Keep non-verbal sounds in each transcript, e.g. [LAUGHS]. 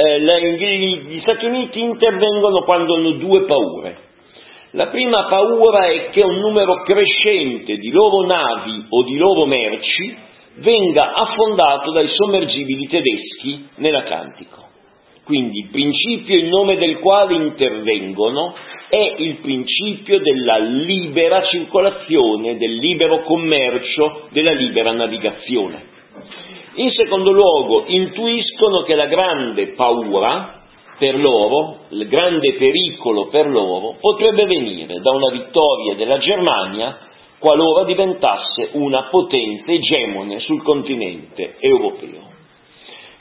eh, gli Stati Uniti intervengono quando hanno due paure. La prima paura è che un numero crescente di loro navi o di loro merci venga affondato dai sommergibili tedeschi nell'Atlantico. Quindi il principio in nome del quale intervengono è il principio della libera circolazione, del libero commercio, della libera navigazione. In secondo luogo, intuiscono che la grande paura per loro, il grande pericolo per loro, potrebbe venire da una vittoria della Germania qualora diventasse una potenza egemone sul continente europeo.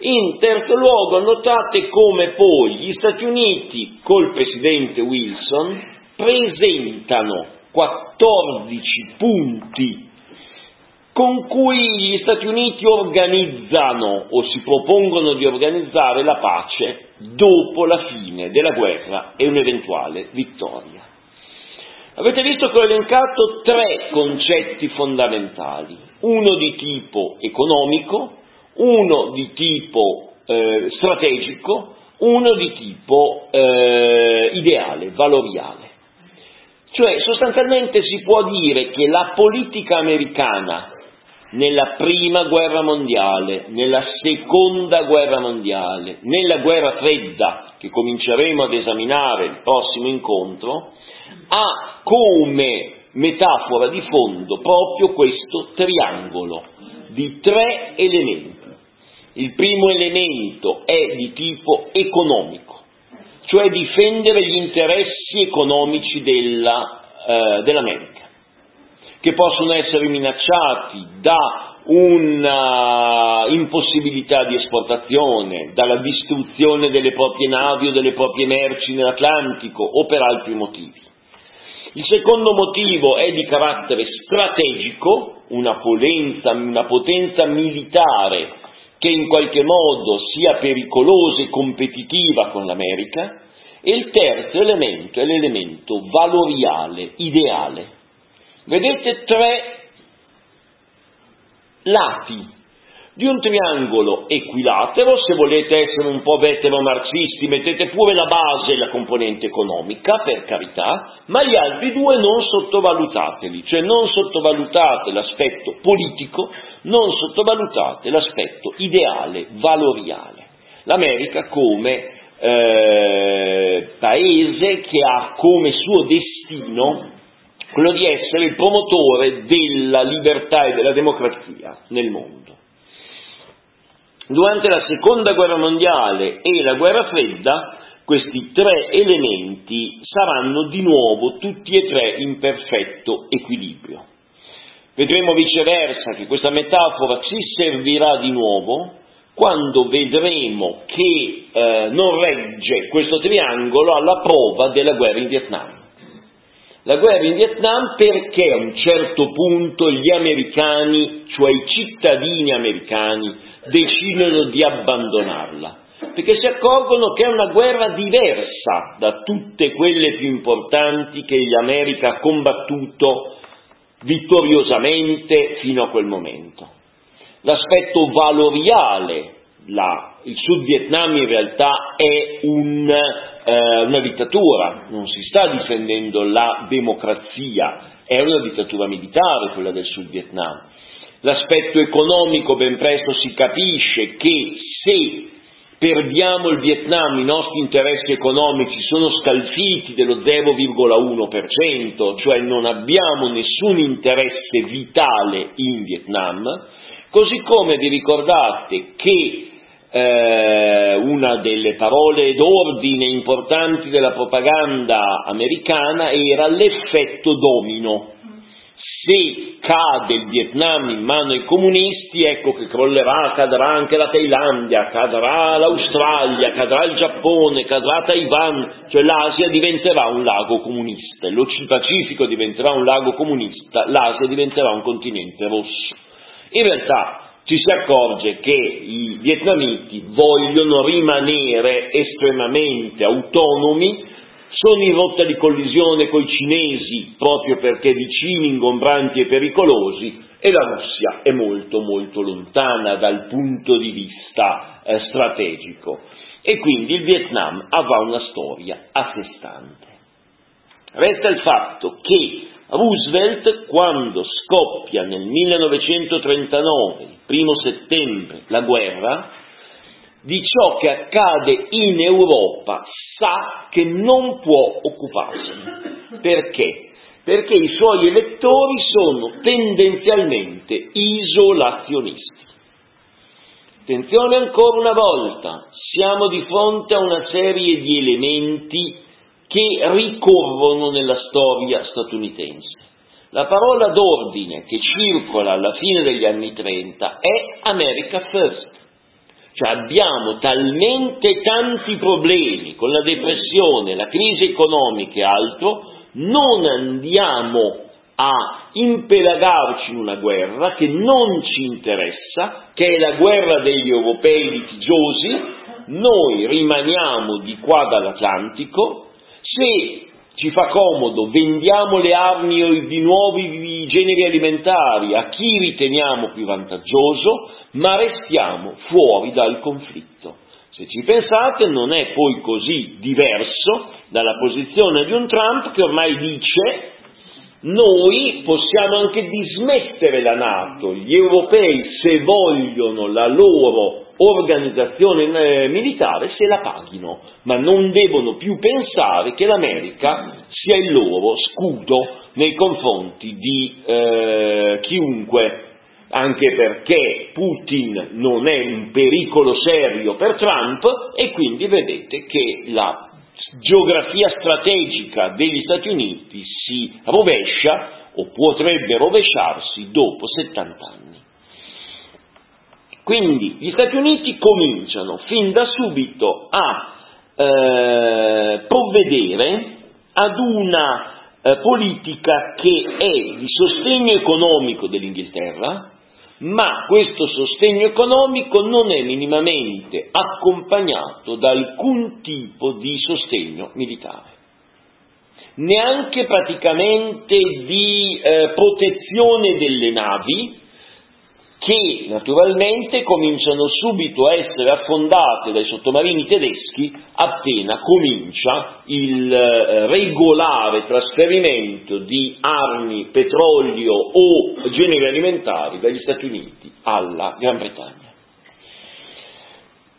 In terzo luogo, notate come poi gli Stati Uniti, col presidente Wilson, presentano 14 punti con cui gli Stati Uniti organizzano o si propongono di organizzare la pace dopo la fine della guerra e un'eventuale vittoria. Avete visto che ho elencato tre concetti fondamentali, uno di tipo economico, uno di tipo eh, strategico, uno di tipo eh, ideale, valoriale. Cioè sostanzialmente si può dire che la politica americana nella prima guerra mondiale, nella seconda guerra mondiale, nella guerra fredda, che cominceremo ad esaminare il prossimo incontro, ha come metafora di fondo proprio questo triangolo di tre elementi. Il primo elemento è di tipo economico, cioè difendere gli interessi economici della, eh, dell'America che possono essere minacciati da un'impossibilità di esportazione, dalla distruzione delle proprie navi o delle proprie merci nell'Atlantico o per altri motivi. Il secondo motivo è di carattere strategico, una potenza, una potenza militare che in qualche modo sia pericolosa e competitiva con l'America, e il terzo elemento è l'elemento valoriale, ideale. Vedete tre lati di un triangolo equilatero, se volete essere un po' vetero-marxisti mettete pure la base e la componente economica, per carità, ma gli altri due non sottovalutateli, cioè non sottovalutate l'aspetto politico, non sottovalutate l'aspetto ideale, valoriale. L'America come eh, paese che ha come suo destino quello di essere il promotore della libertà e della democrazia nel mondo. Durante la seconda guerra mondiale e la guerra fredda, questi tre elementi saranno di nuovo tutti e tre in perfetto equilibrio. Vedremo viceversa che questa metafora ci servirà di nuovo quando vedremo che eh, non regge questo triangolo alla prova della guerra in Vietnam la guerra in Vietnam perché a un certo punto gli americani, cioè i cittadini americani, decidono di abbandonarla, perché si accorgono che è una guerra diversa da tutte quelle più importanti che l'America ha combattuto vittoriosamente fino a quel momento. L'aspetto valoriale, la, il Sud Vietnam in realtà è un eh, una dittatura, non si sta difendendo la democrazia, è una dittatura militare quella del Sud Vietnam. L'aspetto economico ben presto si capisce che se perdiamo il Vietnam, i nostri interessi economici sono scalfiti dello 0,1%, cioè non abbiamo nessun interesse vitale in Vietnam, così come vi ricordate che eh, una delle parole d'ordine importanti della propaganda americana era l'effetto domino. Se cade il Vietnam in mano ai comunisti, ecco che crollerà, cadrà anche la Thailandia, cadrà l'Australia, cadrà il Giappone, cadrà Taiwan, cioè l'Asia diventerà un lago comunista, l'Oceano Pacifico diventerà un lago comunista, l'Asia diventerà un continente rosso. In realtà ci si accorge che i vietnamiti vogliono rimanere estremamente autonomi, sono in rotta di collisione con i cinesi proprio perché vicini, ingombranti e pericolosi e la Russia è molto molto lontana dal punto di vista eh, strategico. e quindi il Vietnam avrà una storia a sé stante. Resta il fatto che Roosevelt, quando scoppia nel 1939, il primo settembre, la guerra, di ciò che accade in Europa sa che non può occuparsene. Perché? Perché i suoi elettori sono tendenzialmente isolazionisti. Attenzione ancora una volta, siamo di fronte a una serie di elementi che ricorrono nella storia statunitense. La parola d'ordine che circola alla fine degli anni 30 è America First. Cioè abbiamo talmente tanti problemi con la depressione, la crisi economica e altro, non andiamo a impelagarci in una guerra che non ci interessa, che è la guerra degli europei litigiosi, noi rimaniamo di qua dall'Atlantico, se ci fa comodo, vendiamo le armi di nuovi generi alimentari a chi riteniamo più vantaggioso, ma restiamo fuori dal conflitto. Se ci pensate non è poi così diverso dalla posizione di un Trump che ormai dice noi possiamo anche dismettere la Nato, gli europei se vogliono la loro organizzazione eh, militare se la paghino, ma non devono più pensare che l'America sia il loro scudo nei confronti di eh, chiunque, anche perché Putin non è un pericolo serio per Trump e quindi vedete che la geografia strategica degli Stati Uniti si rovescia o potrebbe rovesciarsi dopo 70 anni. Quindi gli Stati Uniti cominciano fin da subito a eh, provvedere ad una eh, politica che è di sostegno economico dell'Inghilterra, ma questo sostegno economico non è minimamente accompagnato da alcun tipo di sostegno militare, neanche praticamente di eh, protezione delle navi, che naturalmente cominciano subito a essere affondate dai sottomarini tedeschi appena comincia il eh, regolare trasferimento di armi, petrolio o generi alimentari dagli Stati Uniti alla Gran Bretagna.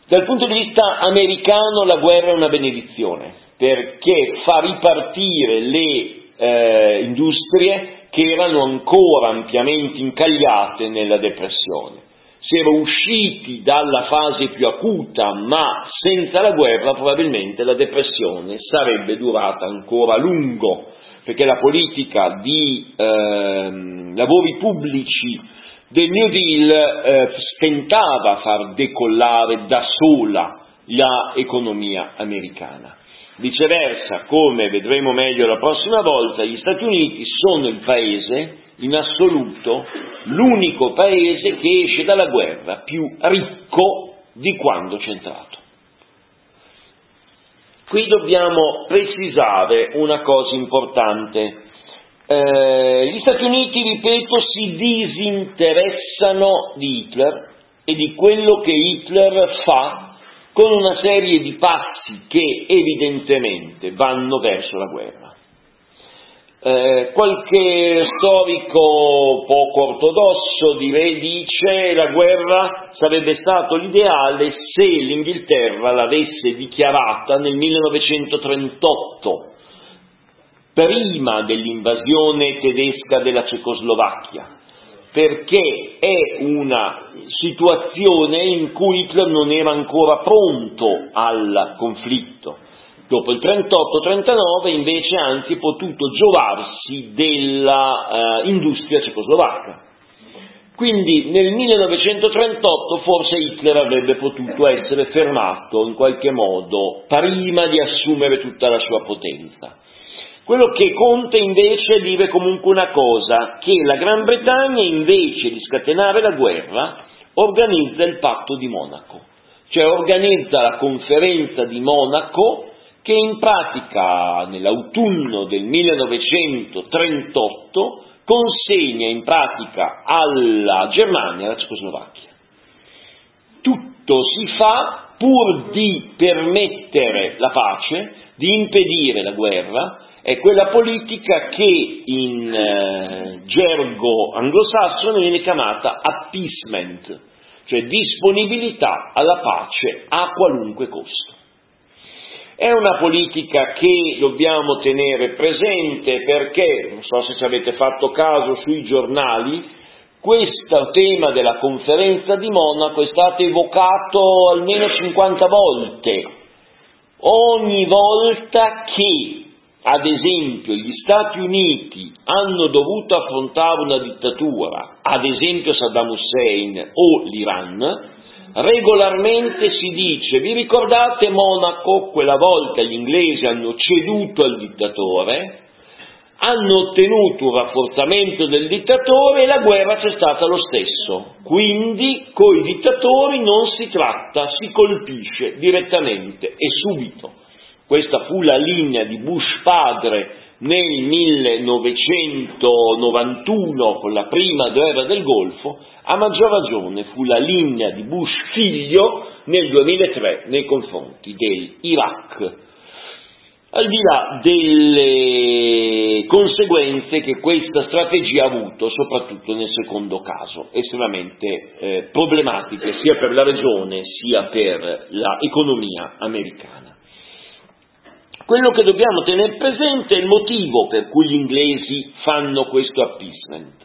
Dal punto di vista americano la guerra è una benedizione perché fa ripartire le eh, industrie che erano ancora ampiamente incagliate nella depressione. Si era usciti dalla fase più acuta, ma senza la guerra probabilmente la depressione sarebbe durata ancora a lungo, perché la politica di eh, lavori pubblici del New Deal eh, stentava a far decollare da sola l'economia americana. Viceversa, come vedremo meglio la prossima volta, gli Stati Uniti sono il paese, in assoluto, l'unico paese che esce dalla guerra più ricco di quando c'è entrato. Qui dobbiamo precisare una cosa importante. Eh, gli Stati Uniti, ripeto, si disinteressano di Hitler e di quello che Hitler fa con una serie di passi che evidentemente vanno verso la guerra. Eh, qualche storico poco ortodosso direi dice la guerra sarebbe stato l'ideale se l'Inghilterra l'avesse dichiarata nel 1938, prima dell'invasione tedesca della Cecoslovacchia perché è una situazione in cui Hitler non era ancora pronto al conflitto. Dopo il 38-39 invece anzi è potuto giovarsi dell'industria uh, cecoslovacca. Quindi nel 1938 forse Hitler avrebbe potuto essere fermato in qualche modo prima di assumere tutta la sua potenza. Quello che conta invece dire comunque una cosa, che la Gran Bretagna invece di scatenare la guerra organizza il patto di Monaco, cioè organizza la conferenza di Monaco che in pratica nell'autunno del 1938 consegna in pratica alla Germania la Cecoslovacchia. Tutto si fa pur di permettere la pace, di impedire la guerra, è quella politica che in eh, gergo anglosassone viene chiamata appeasement, cioè disponibilità alla pace a qualunque costo. È una politica che dobbiamo tenere presente perché, non so se ci avete fatto caso sui giornali, questo tema della conferenza di Monaco è stato evocato almeno 50 volte. Ogni volta che, ad esempio, gli Stati Uniti hanno dovuto affrontare una dittatura, ad esempio Saddam Hussein o l'Iran, regolarmente si dice, vi ricordate Monaco, quella volta gli inglesi hanno ceduto al dittatore, hanno ottenuto un rafforzamento del dittatore e la guerra c'è stata lo stesso. Quindi coi dittatori non si tratta, si colpisce direttamente e subito. Questa fu la linea di Bush padre nel 1991 con la prima guerra del Golfo, a maggior ragione fu la linea di Bush figlio nel 2003 nei confronti dell'Iraq. Al di là delle conseguenze che questa strategia ha avuto, soprattutto nel secondo caso, estremamente eh, problematiche sia per la regione sia per l'economia americana. Quello che dobbiamo tenere presente è il motivo per cui gli inglesi fanno questo appeasement.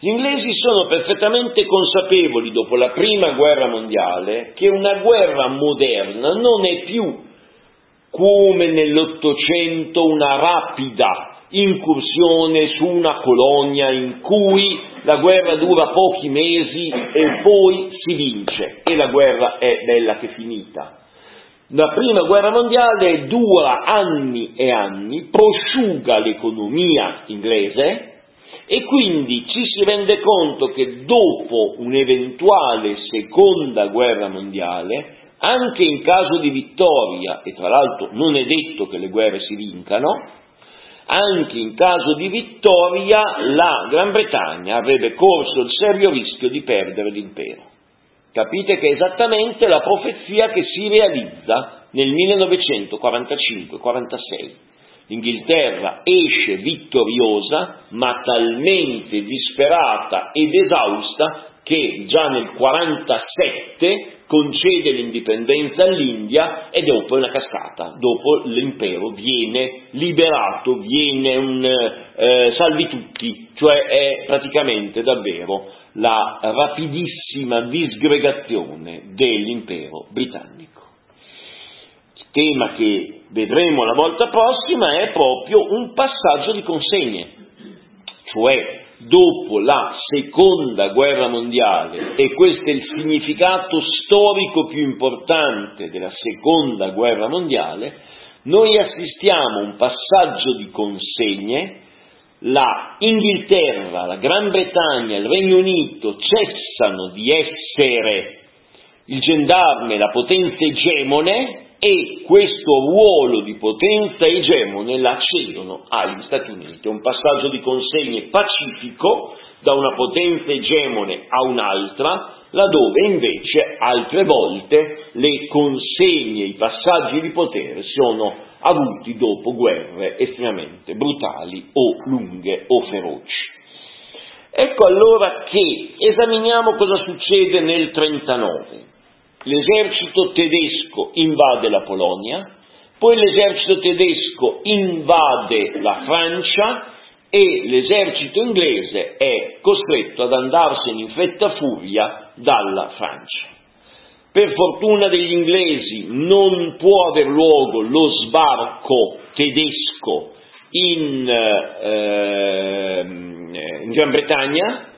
Gli inglesi sono perfettamente consapevoli, dopo la prima guerra mondiale, che una guerra moderna non è più come nell'Ottocento una rapida incursione su una colonia in cui la guerra dura pochi mesi e poi si vince e la guerra è bella che finita. La prima guerra mondiale dura anni e anni, prosciuga l'economia inglese e quindi ci si rende conto che dopo un'eventuale seconda guerra mondiale, anche in caso di vittoria, e tra l'altro non è detto che le guerre si vincano, anche in caso di vittoria la Gran Bretagna avrebbe corso il serio rischio di perdere l'impero. Capite che è esattamente la profezia che si realizza nel 1945-46. L'Inghilterra esce vittoriosa, ma talmente disperata ed esausta che già nel 1947 concede l'indipendenza all'India e dopo è una cascata, dopo l'impero viene liberato, viene un eh, salvi tutti, cioè è praticamente davvero la rapidissima disgregazione dell'impero britannico. Il tema che vedremo la volta prossima è proprio un passaggio di consegne, cioè dopo la seconda guerra mondiale, e questo è il significato storico più importante della seconda guerra mondiale, noi assistiamo a un passaggio di consegne la Inghilterra, la Gran Bretagna, il Regno Unito cessano di essere il gendarme, la potenza egemone e questo ruolo di potenza egemone la cedono agli Stati Uniti. È un passaggio di consegne pacifico da una potenza egemone a un'altra, laddove invece altre volte le consegne, i passaggi di potere sono avuti dopo guerre estremamente brutali o lunghe o feroci. Ecco allora che esaminiamo cosa succede nel 39. L'esercito tedesco invade la Polonia, poi l'esercito tedesco invade la Francia e l'esercito inglese è costretto ad andarsene in fretta furia dalla Francia. Per fortuna degli inglesi non può aver luogo lo sbarco tedesco in, eh, in Gran Bretagna,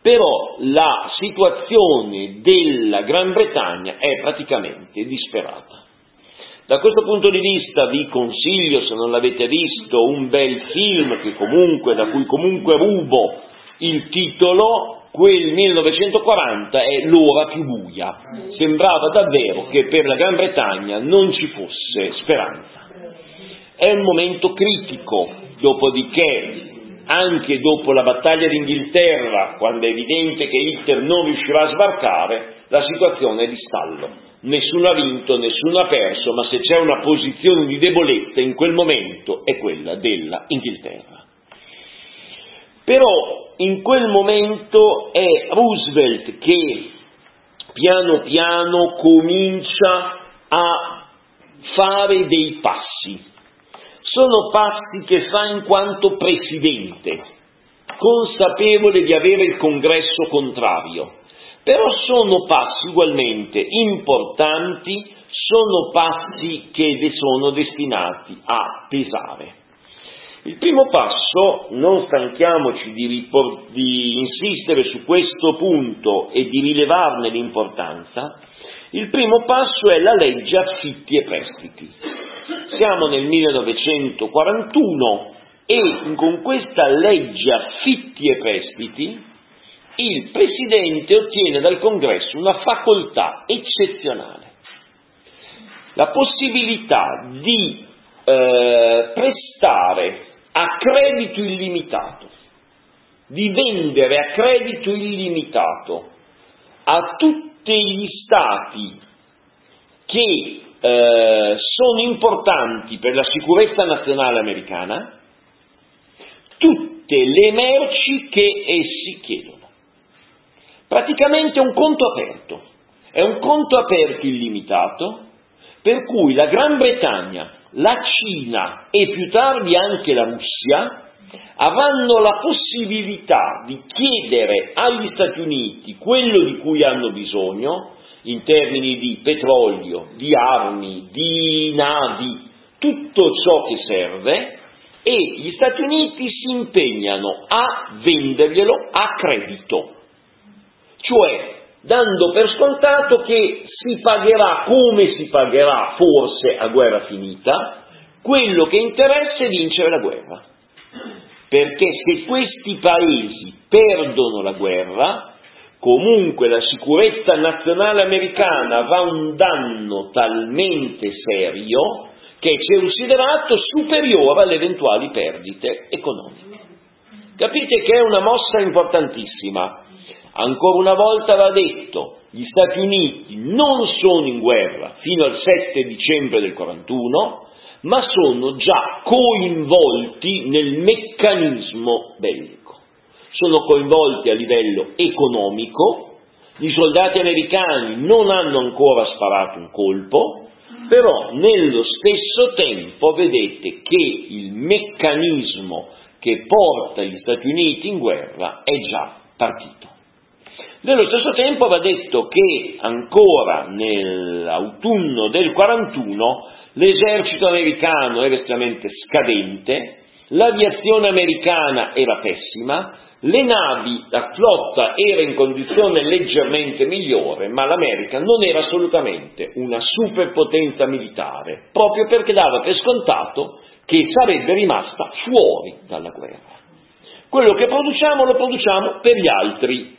però la situazione della Gran Bretagna è praticamente disperata. Da questo punto di vista vi consiglio, se non l'avete visto, un bel film da cui comunque rubo il titolo, quel 1940 è l'ora più buia. Sembrava davvero che per la Gran Bretagna non ci fosse speranza. È un momento critico, dopodiché anche dopo la battaglia d'Inghilterra, quando è evidente che Hitler non riuscirà a sbarcare, la situazione è di stallo. nessuno ha vinto, nessuno ha perso, ma se c'è una posizione di debolezza in quel momento è quella della Inghilterra. Però in quel momento è Roosevelt che piano piano comincia a fare dei passi. Sono passi che fa in quanto presidente, consapevole di avere il congresso contrario, però sono passi ugualmente importanti, sono passi che sono destinati a pesare. Il primo passo, non stanchiamoci di, riport- di, insistere su questo punto e di rilevarne l'importanza, il primo passo è la legge affitti e prestiti. Siamo nel 1941 e con questa legge affitti e prestiti il Presidente ottiene dal Congresso una facoltà eccezionale, la possibilità di eh, prestare a credito illimitato, di vendere a credito illimitato a tutti gli stati che eh, sono importanti per la sicurezza nazionale americana tutte le merci che essi chiedono. Praticamente è un conto aperto, è un conto aperto illimitato, per cui la Gran Bretagna, la Cina e più tardi anche la Russia avranno la possibilità di chiedere agli Stati Uniti quello di cui hanno bisogno in termini di petrolio, di armi, di navi, tutto ciò che serve e gli Stati Uniti si impegnano a venderglielo a credito. Cioè dando per scontato che si pagherà come si pagherà forse a guerra finita, quello che interessa è vincere la guerra. Perché se questi paesi perdono la guerra, comunque la sicurezza nazionale americana avrà un danno talmente serio che è considerato superiore alle eventuali perdite economiche. Capite che è una mossa importantissima Ancora una volta va detto, gli Stati Uniti non sono in guerra fino al 7 dicembre del 41, ma sono già coinvolti nel meccanismo bellico. Sono coinvolti a livello economico, i soldati americani non hanno ancora sparato un colpo, però nello stesso tempo vedete che il meccanismo che porta gli Stati Uniti in guerra è già partito. Nello stesso tempo va detto che ancora nell'autunno del 41 l'esercito americano era estremamente scadente, l'aviazione americana era pessima, le navi, la flotta era in condizione leggermente migliore, ma l'America non era assolutamente una superpotenza militare, proprio perché dava per scontato che sarebbe rimasta fuori dalla guerra. Quello che produciamo lo produciamo per gli altri,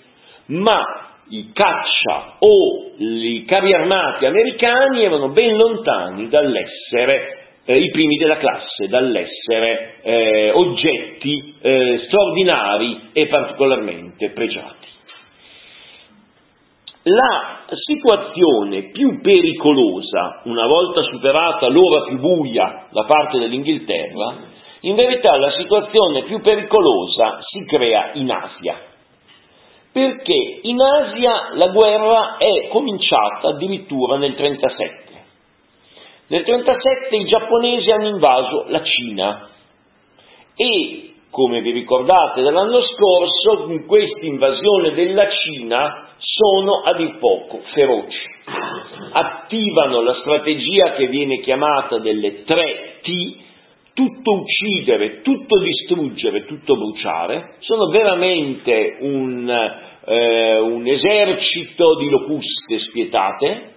ma i caccia o i carri armati americani erano ben lontani dall'essere eh, i primi della classe, dall'essere eh, oggetti eh, straordinari e particolarmente pregiati. La situazione più pericolosa, una volta superata l'ora più buia da parte dell'Inghilterra, in verità la situazione più pericolosa si crea in Asia perché in Asia la guerra è cominciata addirittura nel 1937. Nel 1937 i giapponesi hanno invaso la Cina e, come vi ricordate dall'anno scorso, in questa invasione della Cina sono a dir poco feroci. Attivano la strategia che viene chiamata delle tre T, tutto uccidere, tutto distruggere, tutto bruciare, sono veramente un, eh, un esercito di locuste spietate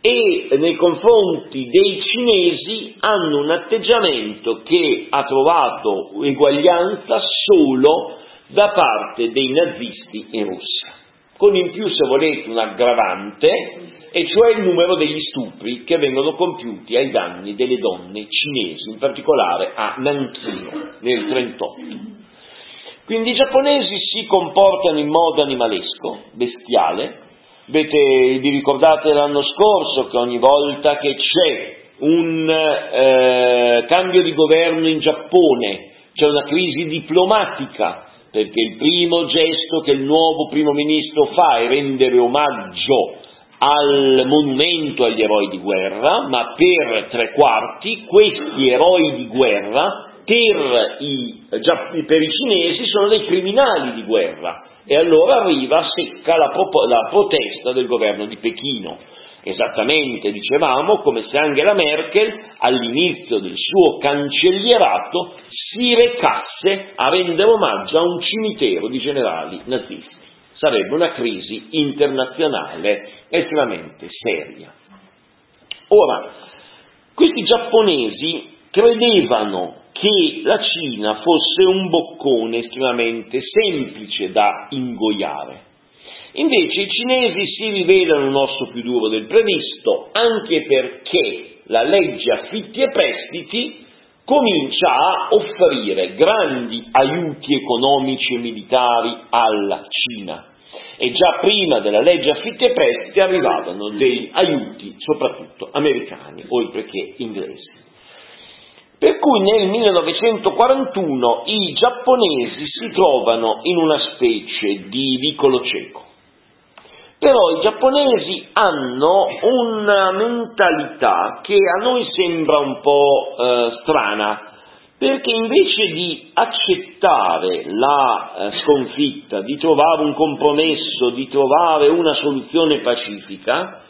e nei confronti dei cinesi hanno un atteggiamento che ha trovato eguaglianza solo da parte dei nazisti in Russia, con in più se volete un aggravante e cioè il numero degli stupri che vengono compiuti ai danni delle donne cinesi, in particolare a Nanchino nel 1938. Quindi i giapponesi si comportano in modo animalesco, bestiale, Avete, vi ricordate l'anno scorso che ogni volta che c'è un eh, cambio di governo in Giappone, c'è una crisi diplomatica, perché il primo gesto che il nuovo primo ministro fa è rendere omaggio al monumento agli eroi di guerra, ma per tre quarti questi eroi di guerra per i, per i cinesi sono dei criminali di guerra e allora arriva secca la, la protesta del governo di Pechino. Esattamente, dicevamo, come se Angela Merkel all'inizio del suo cancellierato si recasse a rendere omaggio a un cimitero di generali nazisti. Sarebbe una crisi internazionale estremamente seria. Ora, questi giapponesi credevano che la Cina fosse un boccone estremamente semplice da ingoiare. Invece i cinesi si rivelano un osso più duro del previsto, anche perché la legge affitti e prestiti comincia a offrire grandi aiuti economici e militari alla Cina. E già prima della legge affitti e prestiti arrivavano dei aiuti, soprattutto americani, oltre che inglesi. Per cui nel 1941 i giapponesi si trovano in una specie di vicolo cieco. Però i giapponesi hanno una mentalità che a noi sembra un po' eh, strana, perché invece di accettare la eh, sconfitta, di trovare un compromesso, di trovare una soluzione pacifica,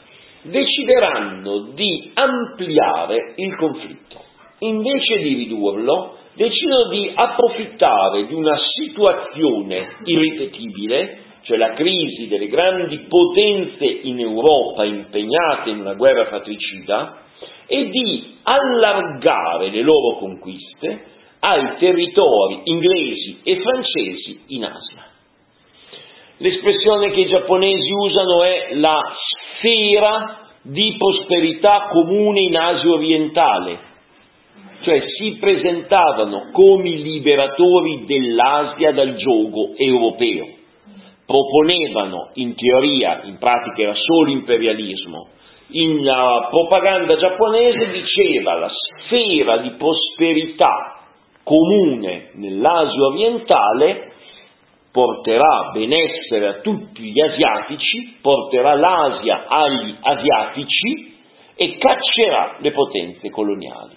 decideranno di ampliare il conflitto invece di ridurlo, decidono di approfittare di una situazione irripetibile, cioè la crisi delle grandi potenze in Europa impegnate in una guerra fratricida, e di allargare le loro conquiste ai territori inglesi e francesi in Asia. L'espressione che i giapponesi usano è la sfera di prosperità comune in Asia orientale, cioè si presentavano come liberatori dell'Asia dal gioco europeo, proponevano in teoria, in pratica era solo imperialismo, in uh, propaganda giapponese diceva la sfera di prosperità comune nell'Asia orientale porterà benessere a tutti gli asiatici, porterà l'Asia agli asiatici e caccerà le potenze coloniali.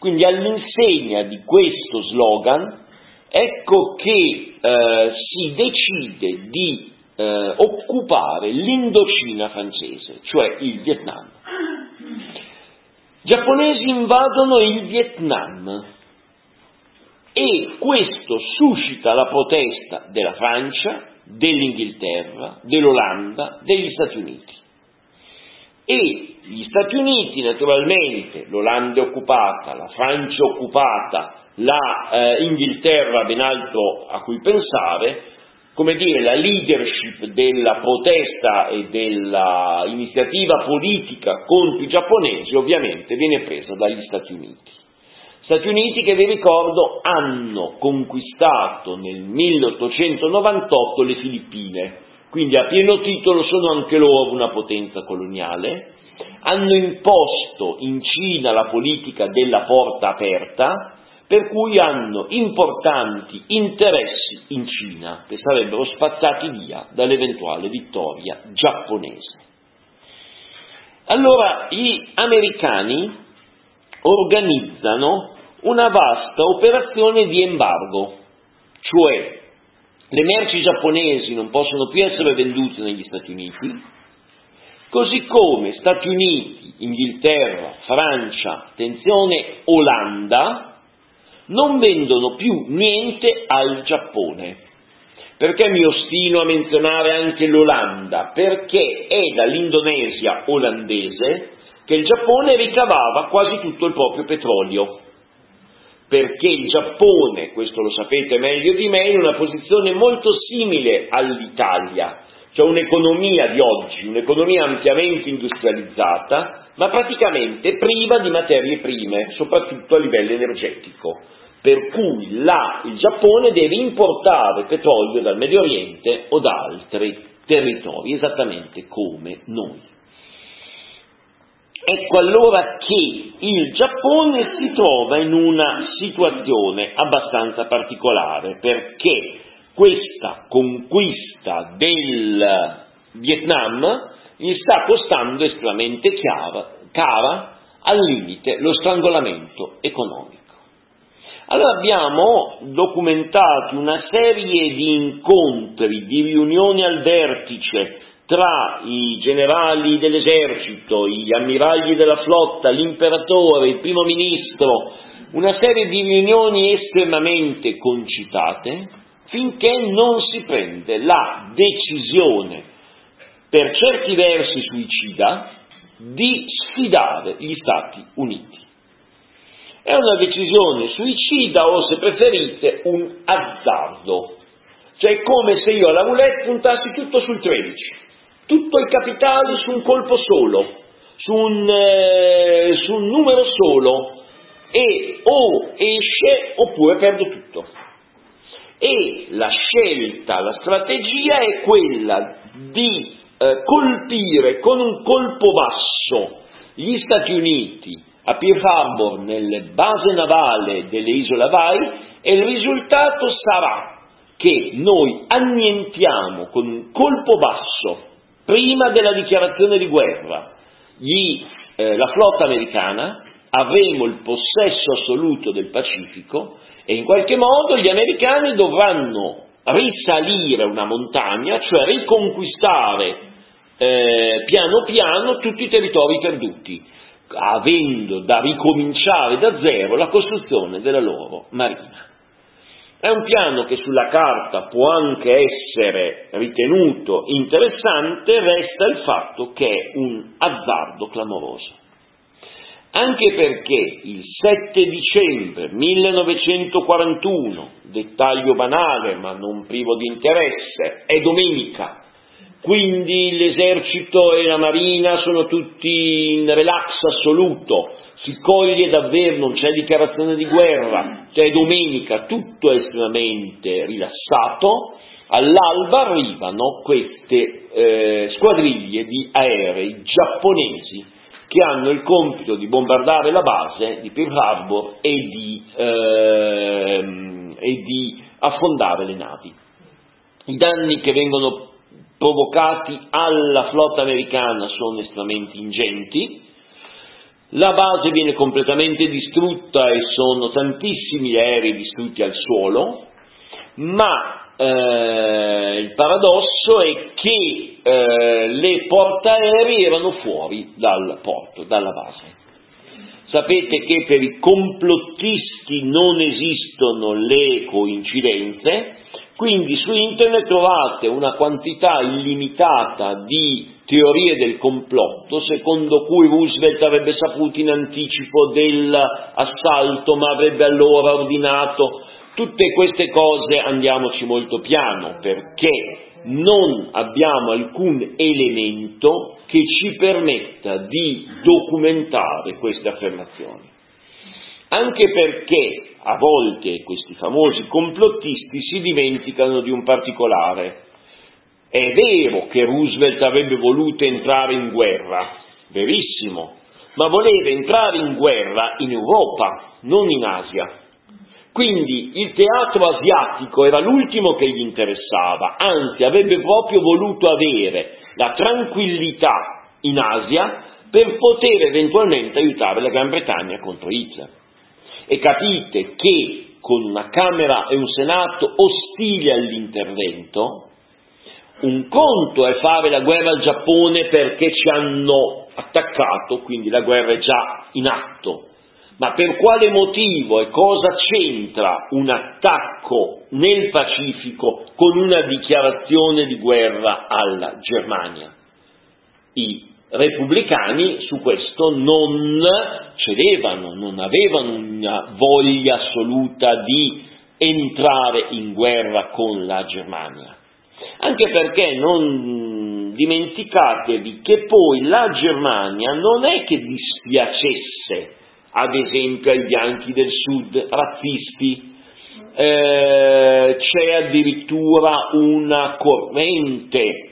Quindi all'insegna di questo slogan, ecco che eh, si decide di eh, occupare l'Indocina francese, cioè il Vietnam. Giapponesi invadono il Vietnam e questo suscita la protesta della Francia, dell'Inghilterra, dell'Olanda, degli Stati Uniti e gli Stati Uniti naturalmente, l'Olanda occupata, la Francia occupata, la eh, ben altro a cui pensare, come dire, la leadership della protesta e dell'iniziativa politica contro i giapponesi ovviamente viene presa dagli Stati Uniti. Stati Uniti che vi ricordo hanno conquistato nel 1898 le Filippine, quindi a pieno titolo sono anche loro una potenza coloniale, hanno imposto in Cina la politica della porta aperta, per cui hanno importanti interessi in Cina che sarebbero spazzati via dall'eventuale vittoria giapponese. Allora gli americani organizzano una vasta operazione di embargo, cioè le merci giapponesi non possono più essere vendute negli Stati Uniti, così come Stati Uniti, Inghilterra, Francia, attenzione, Olanda, non vendono più niente al Giappone. Perché mi ostino a menzionare anche l'Olanda? Perché è dall'Indonesia olandese che il Giappone ricavava quasi tutto il proprio petrolio perché il Giappone, questo lo sapete meglio di me, è in una posizione molto simile all'Italia, cioè un'economia di oggi, un'economia ampiamente industrializzata, ma praticamente priva di materie prime, soprattutto a livello energetico. Per cui là il Giappone deve importare petrolio dal Medio Oriente o da altri territori, esattamente come noi. Ecco allora che il Giappone si trova in una situazione abbastanza particolare perché questa conquista del Vietnam gli sta costando estremamente chiara, cara, al limite lo strangolamento economico. Allora abbiamo documentato una serie di incontri, di riunioni al vertice tra i generali dell'esercito, gli ammiragli della flotta, l'imperatore, il primo ministro, una serie di riunioni estremamente concitate, finché non si prende la decisione, per certi versi suicida, di sfidare gli Stati Uniti. È una decisione suicida o, se preferite, un azzardo. Cioè è come se io alla roulette puntassi tutto sul 13, tutto il capitale su un colpo solo, su un, eh, su un numero solo, e o esce oppure perdo tutto. E la scelta, la strategia è quella di eh, colpire con un colpo basso gli Stati Uniti a Pearl Harbor nelle base navale delle isole Hawaii e il risultato sarà che noi annientiamo con un colpo basso, prima della dichiarazione di guerra, gli, eh, la flotta americana, avremo il possesso assoluto del Pacifico e in qualche modo gli americani dovranno risalire una montagna, cioè riconquistare eh, piano piano tutti i territori perduti avendo da ricominciare da zero la costruzione della loro marina. È un piano che sulla carta può anche essere ritenuto interessante, resta il fatto che è un azzardo clamoroso. Anche perché il 7 dicembre 1941, dettaglio banale ma non privo di interesse, è domenica, quindi l'esercito e la marina sono tutti in relax assoluto, si coglie davvero, non c'è dichiarazione di guerra, c'è domenica, tutto è estremamente rilassato, all'alba arrivano queste eh, squadriglie di aerei giapponesi che hanno il compito di bombardare la base di Pearl Harbor e di, eh, e di affondare le navi. I danni che vengono provocati alla flotta americana sono estremamente ingenti, la base viene completamente distrutta e sono tantissimi aerei distrutti al suolo, ma eh, il paradosso è che eh, le portaerei erano fuori dal porto, dalla base. Sapete che per i complottisti non esistono le coincidenze, quindi su internet trovate una quantità illimitata di teorie del complotto, secondo cui Roosevelt avrebbe saputo in anticipo dell'assalto, ma avrebbe allora ordinato tutte queste cose andiamoci molto piano, perché non abbiamo alcun elemento che ci permetta di documentare queste affermazioni anche perché a volte questi famosi complottisti si dimenticano di un particolare. È vero che Roosevelt avrebbe voluto entrare in guerra, verissimo, ma voleva entrare in guerra in Europa, non in Asia. Quindi il teatro asiatico era l'ultimo che gli interessava, anzi avrebbe proprio voluto avere la tranquillità in Asia per poter eventualmente aiutare la Gran Bretagna contro Hitler e capite che con una Camera e un Senato ostili all'intervento, un conto è fare la guerra al Giappone perché ci hanno attaccato, quindi la guerra è già in atto. Ma per quale motivo e cosa c'entra un attacco nel Pacifico con una dichiarazione di guerra alla Germania? I repubblicani su questo non cedevano, non avevano una voglia assoluta di entrare in guerra con la Germania. Anche perché non dimenticatevi che poi la Germania non è che dispiacesse, ad esempio, ai bianchi del sud razzisti, eh, c'è addirittura una corrente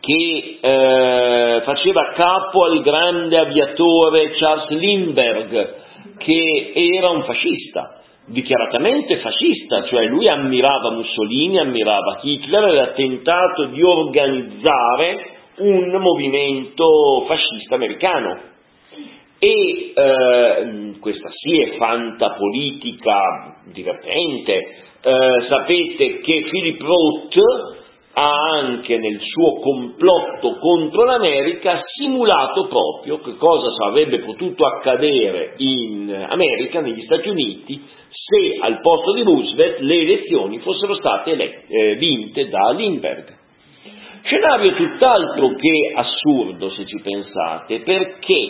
che eh, faceva capo al grande aviatore Charles Lindbergh, che era un fascista, dichiaratamente fascista, cioè lui ammirava Mussolini, ammirava Hitler aveva tentato di organizzare un movimento fascista americano. E eh, questa sì è fanta politica divertente. Eh, sapete che Philip Roth ha anche nel suo complotto contro l'America simulato proprio che cosa sarebbe potuto accadere in America, negli Stati Uniti, se al posto di Roosevelt le elezioni fossero state elette, eh, vinte da Lindbergh. Scenario tutt'altro che assurdo se ci pensate, perché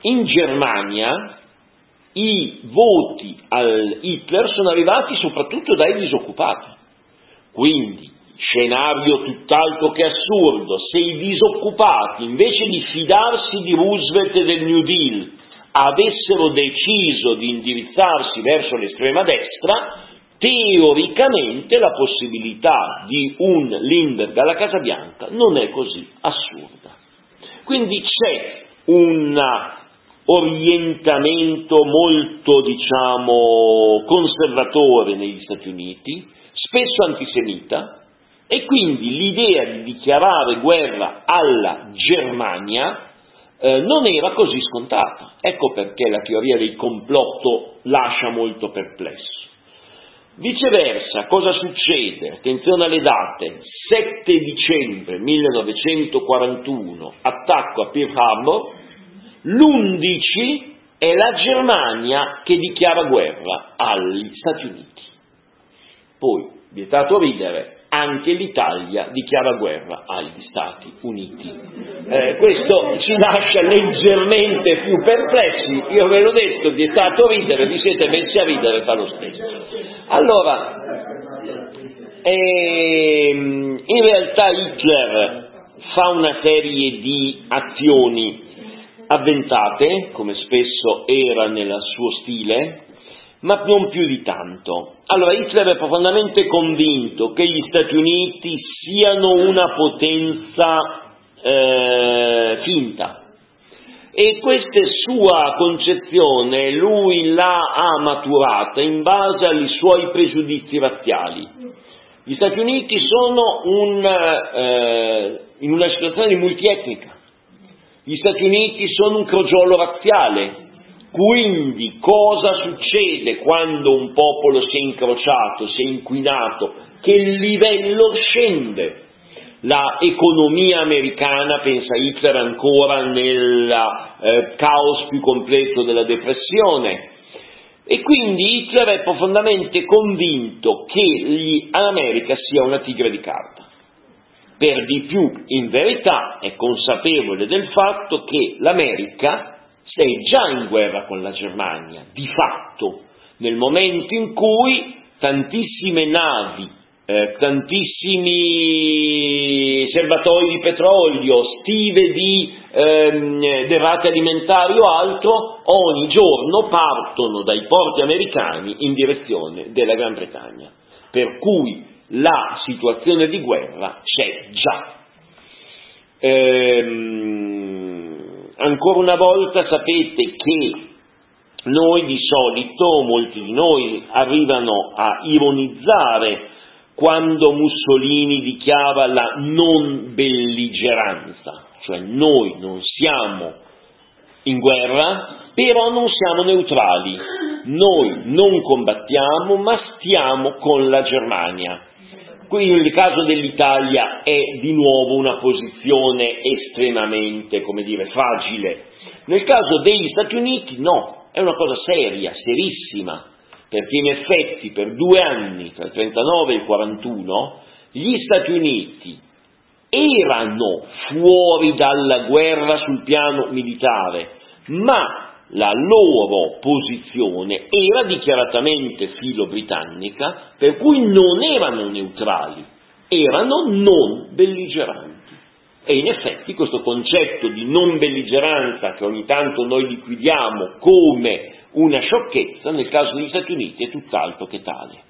in Germania i voti al Hitler sono arrivati soprattutto dai disoccupati. Quindi scenario tutt'altro che assurdo, se i disoccupati invece di fidarsi di Roosevelt e del New Deal avessero deciso di indirizzarsi verso l'estrema destra, teoricamente la possibilità di un Lindbergh alla Casa Bianca non è così assurda. Quindi c'è un orientamento molto, diciamo, conservatore negli Stati Uniti, spesso antisemita, e quindi l'idea di dichiarare guerra alla Germania eh, non era così scontata. Ecco perché la teoria del complotto lascia molto perplesso. Viceversa, cosa succede? Attenzione alle date. 7 dicembre 1941, attacco a Pearl Harbor. L'11 è la Germania che dichiara guerra agli Stati Uniti. Poi, vietato ridere, anche l'Italia dichiara guerra agli Stati Uniti. Eh, questo ci lascia leggermente più perplessi, io ve l'ho detto, vi è stato ridere, vi siete messi a ridere, fa lo stesso. Allora, ehm, in realtà Hitler fa una serie di azioni avventate, come spesso era nel suo stile, ma non più di tanto. Allora Hitler è profondamente convinto che gli Stati Uniti siano una potenza eh, finta e questa sua concezione lui l'ha maturata in base ai suoi pregiudizi razziali. Gli Stati Uniti sono un, eh, in una situazione multietnica, gli Stati Uniti sono un crogiolo razziale, quindi cosa succede quando un popolo si è incrociato, si è inquinato? Che livello scende. La economia americana, pensa Hitler ancora nel eh, caos più completo della depressione, e quindi Hitler è profondamente convinto che l'America sia una tigre di carta. Per di più, in verità, è consapevole del fatto che l'America è già in guerra con la Germania, di fatto, nel momento in cui tantissime navi, eh, tantissimi serbatoi di petrolio, stive di ehm, derrate alimentari o altro, ogni giorno partono dai porti americani in direzione della Gran Bretagna. Per cui la situazione di guerra c'è già. Ehm, ancora una volta sapete che noi di solito, molti di noi, arrivano a ironizzare quando Mussolini dichiara la non belligeranza, cioè noi non siamo in guerra, però non siamo neutrali, noi non combattiamo ma stiamo con la Germania. Quindi nel caso dell'Italia è di nuovo una posizione estremamente, come dire, fragile. Nel caso degli Stati Uniti no, è una cosa seria, serissima, perché in effetti per due anni, tra il 39 e il 41, gli Stati Uniti erano fuori dalla guerra sul piano militare, ma la loro posizione era dichiaratamente filo-britannica, per cui non erano neutrali, erano non belligeranti. E in effetti questo concetto di non belligeranza che ogni tanto noi liquidiamo come una sciocchezza, nel caso degli Stati Uniti è tutt'altro che tale.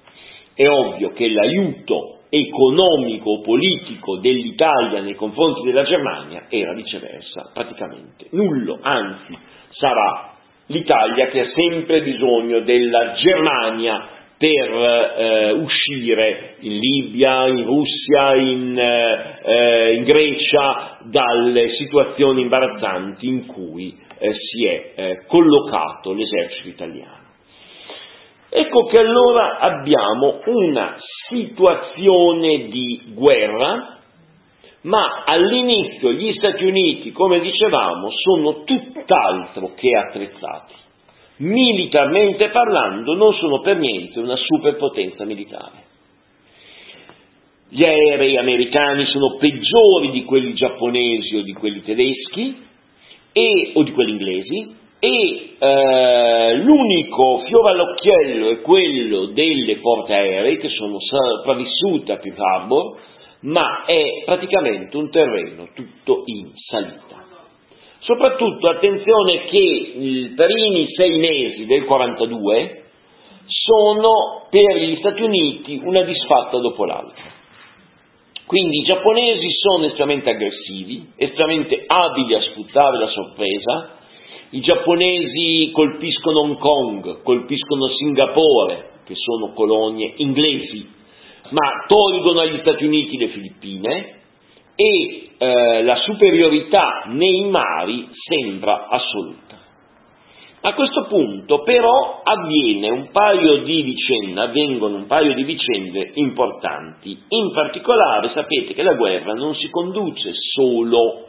È ovvio che l'aiuto economico o politico dell'Italia nei confronti della Germania era viceversa, praticamente nullo, anzi sarà l'Italia che ha sempre bisogno della Germania per eh, uscire in Libia, in Russia, in, eh, in, Grecia dalle situazioni imbarazzanti in cui eh, si è eh, collocato l'esercito italiano. Ecco che allora abbiamo una situazione di guerra, ma all'inizio gli Stati Uniti, come dicevamo, sono tutt'altro che attrezzati. Militarmente parlando non sono per niente una superpotenza militare. Gli aerei americani sono peggiori di quelli giapponesi o di quelli tedeschi e, o di quelli inglesi e eh, l'unico fiore all'occhiello è quello delle porte aeree che sono sopravvissute a Pearl Harbor, ma è praticamente un terreno tutto in salita. Soprattutto attenzione che i primi sei mesi del 42 sono per gli Stati Uniti una disfatta dopo l'altra. Quindi i giapponesi sono estremamente aggressivi, estremamente abili a sfruttare la sorpresa, i giapponesi colpiscono Hong Kong, colpiscono Singapore, che sono colonie inglesi, ma tolgono agli Stati Uniti le Filippine e eh, la superiorità nei mari sembra assoluta. A questo punto però avviene un paio di vicende, avvengono un paio di vicende importanti. In particolare sapete che la guerra non si conduce solo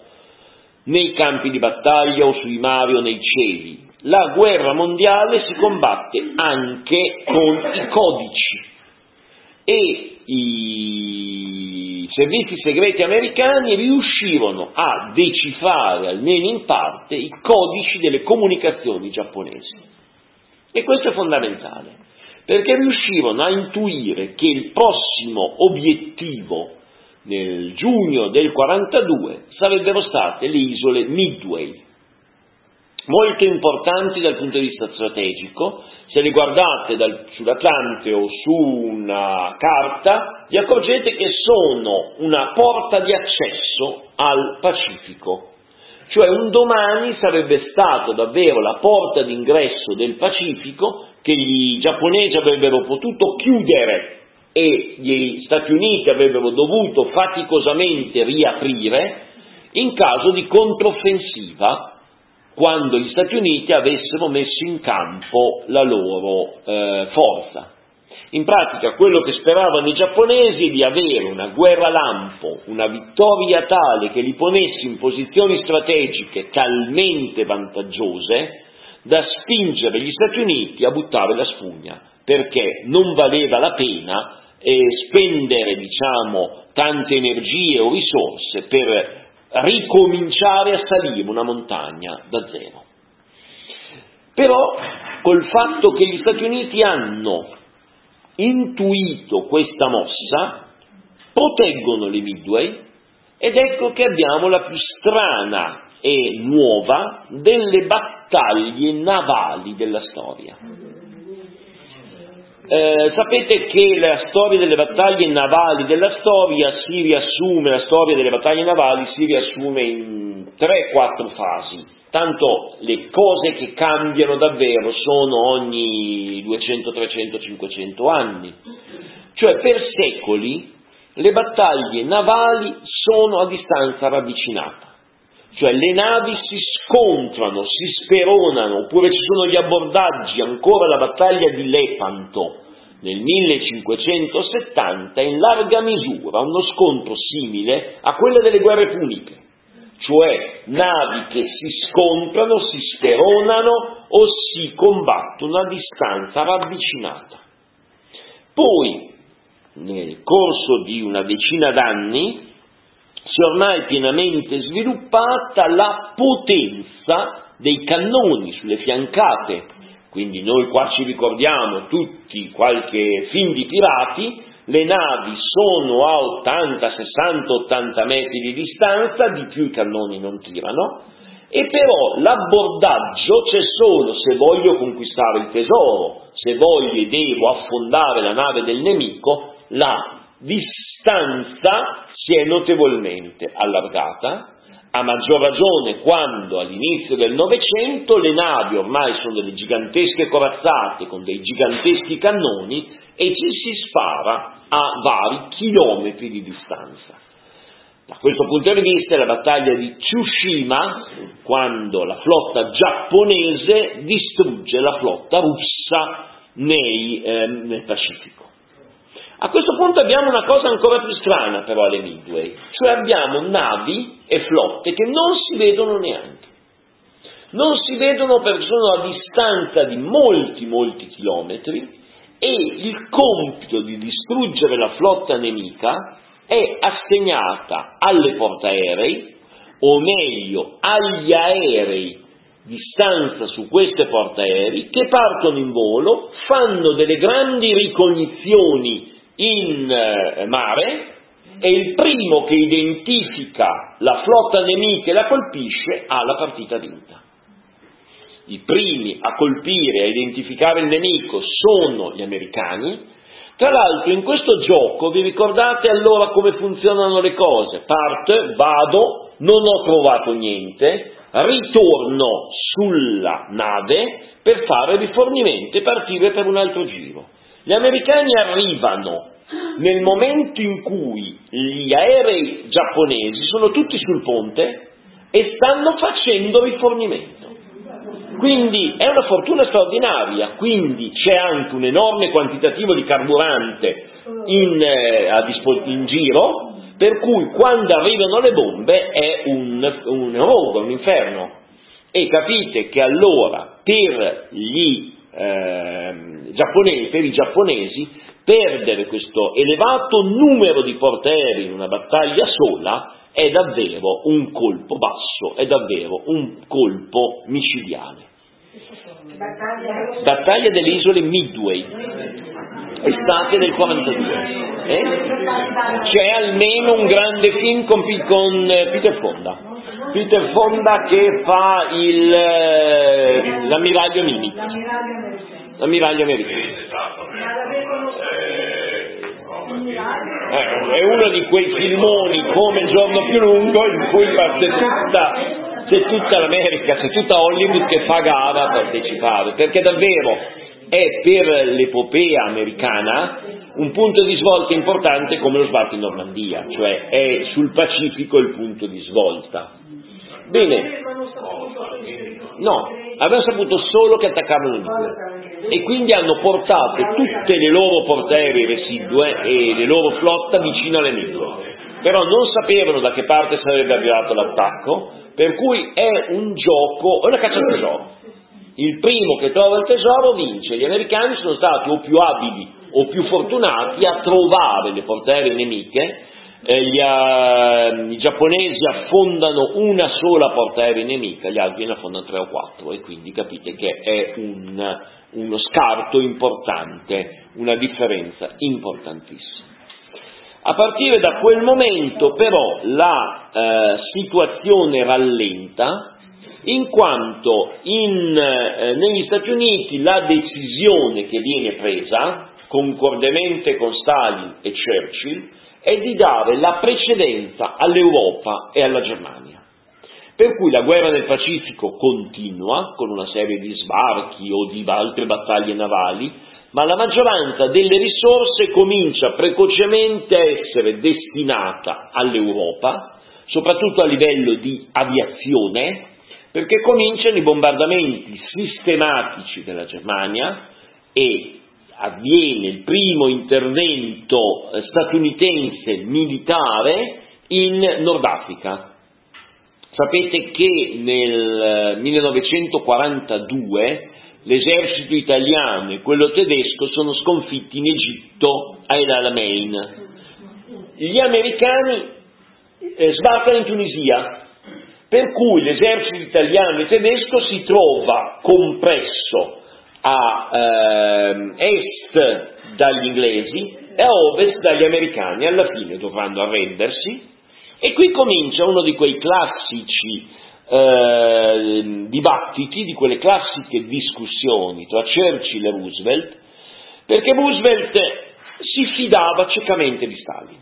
nei campi di battaglia o sui mari o nei cieli. La guerra mondiale si combatte anche con i codici e i servizi segreti americani riuscivano a decifrare, almeno in parte, i codici delle comunicazioni giapponesi. E questo è fondamentale, perché riuscivano a intuire che il prossimo obiettivo nel giugno del 42 sarebbero state le isole Midway, molto importanti dal punto di vista strategico, se le guardate dal, sull'Atlante o su una carta, vi accorgete che sono una porta di accesso al Pacifico. Cioè un domani sarebbe stato davvero la porta d'ingresso del Pacifico che gli giapponesi avrebbero potuto chiudere e gli Stati Uniti avrebbero dovuto faticosamente riaprire in caso di controffensiva quando gli Stati Uniti avessero messo in campo la loro eh, forza. In pratica quello che speravano i giapponesi è di avere una guerra lampo, una vittoria tale che li ponesse in posizioni strategiche talmente vantaggiose da spingere gli Stati Uniti a buttare la spugna, perché non valeva la pena eh, spendere diciamo, tante energie o risorse per ricominciare a salire una montagna da zero. Però col fatto che gli Stati Uniti hanno intuito questa mossa, proteggono le Midway ed ecco che abbiamo la più strana e nuova delle battaglie navali della storia. Eh, sapete che la storia delle battaglie navali della storia si riassume, la storia delle battaglie navali si riassume in 3-4 fasi, tanto le cose che cambiano davvero sono ogni 200, 300, 500 anni. Cioè per secoli le battaglie navali sono a distanza ravvicinata, cioè le navi si scontrano, si speronano, oppure ci sono gli abbordaggi, ancora la battaglia di Lepanto nel 1570 in larga misura uno scontro simile a quello delle guerre puniche, cioè navi che si scontrano, si speronano o si combattono a distanza ravvicinata. Poi, nel corso di una decina d'anni, si è ormai pienamente sviluppata la potenza dei cannoni sulle fiancate. Quindi noi qua ci ricordiamo tutti qualche film di pirati, le navi sono a 80, 60, 80 metri di distanza, di più i cannoni non tirano, e però l'abbordaggio c'è solo se voglio conquistare il tesoro, se voglio e devo affondare la nave del nemico, la distanza si è notevolmente allargata, a maggior ragione quando all'inizio del Novecento le navi ormai sono delle gigantesche corazzate con dei giganteschi cannoni e ci si spara a vari chilometri di distanza. Da questo punto di vista è la battaglia di Tsushima, quando la flotta giapponese distrugge la flotta russa nei, eh, nel Pacifico. A questo punto abbiamo una cosa ancora più strana però alle Midway, cioè abbiamo navi e flotte che non si vedono neanche. Non si vedono perché sono a distanza di molti, molti chilometri e il compito di distruggere la flotta nemica è assegnata alle portaerei, o meglio agli aerei di stanza su queste portaerei che partono in volo, fanno delle grandi ricognizioni in eh, mare e il primo che identifica la flotta nemica e la colpisce ha la partita vinta. I primi a colpire, a identificare il nemico sono gli americani. Tra l'altro in questo gioco vi ricordate allora come funzionano le cose? Parte, vado, non ho trovato niente, ritorno sulla nave per fare rifornimento e partire per un altro giro. Gli americani arrivano nel momento in cui gli aerei giapponesi sono tutti sul ponte e stanno facendo rifornimento. Quindi è una fortuna straordinaria, quindi c'è anche un enorme quantitativo di carburante in, eh, dispo- in giro, per cui quando arrivano le bombe è un, un rogo, un inferno. E capite che allora per, gli, eh, giapponesi, per i giapponesi perdere questo elevato numero di portaerei in una battaglia sola è davvero un colpo basso, è davvero un colpo micidiale. Battaglia delle isole Midway, estate del 42. Eh? C'è almeno un grande film con, con eh, Peter Fonda. Peter Fonda che fa il, eh, l'ammiraglio Mimi. L'ammiraglio americano. Eh, è uno di quei filmoni come il giorno più lungo in cui c'è tutta, c'è tutta l'America, c'è tutta Hollywood che fa gara a partecipare, perché davvero è per l'epopea americana un punto di svolta importante come lo sbarco in Normandia, cioè è sul Pacifico il punto di svolta. Bene, no, avevano saputo solo che attaccavano l'India e quindi hanno portato tutte le loro portaerei residue e le loro flotta vicino alle Midway. Però non sapevano da che parte sarebbe arrivato l'attacco, per cui è un gioco, è una caccia al tesoro. Il primo che trova il tesoro vince, gli americani sono stati o più abili o più fortunati a trovare le portaerei nemiche eh, gli, uh, i giapponesi affondano una sola portaerei nemica, gli altri ne affondano tre o quattro e quindi capite che è un, uno scarto importante, una differenza importantissima. A partire da quel momento però la eh, situazione rallenta in quanto in, eh, negli Stati Uniti la decisione che viene presa, concordemente con Stalin e Churchill, è di dare la precedenza all'Europa e alla Germania. Per cui la guerra nel Pacifico continua con una serie di sbarchi o di altre battaglie navali, ma la maggioranza delle risorse comincia precocemente a essere destinata all'Europa, soprattutto a livello di aviazione, perché cominciano i bombardamenti sistematici della Germania e avviene il primo intervento eh, statunitense militare in Nord Africa. Sapete che nel 1942 eh, l'esercito italiano e quello tedesco sono sconfitti in Egitto a El Alamein. Gli americani eh, sbarcano in Tunisia, per cui l'esercito italiano e tedesco si trova compresso a ehm, est dagli inglesi e a ovest dagli americani, alla fine dovranno arrendersi e qui comincia uno di quei classici eh, dibattiti, di quelle classiche discussioni tra Churchill e Roosevelt, perché Roosevelt si fidava ciecamente di Stalin.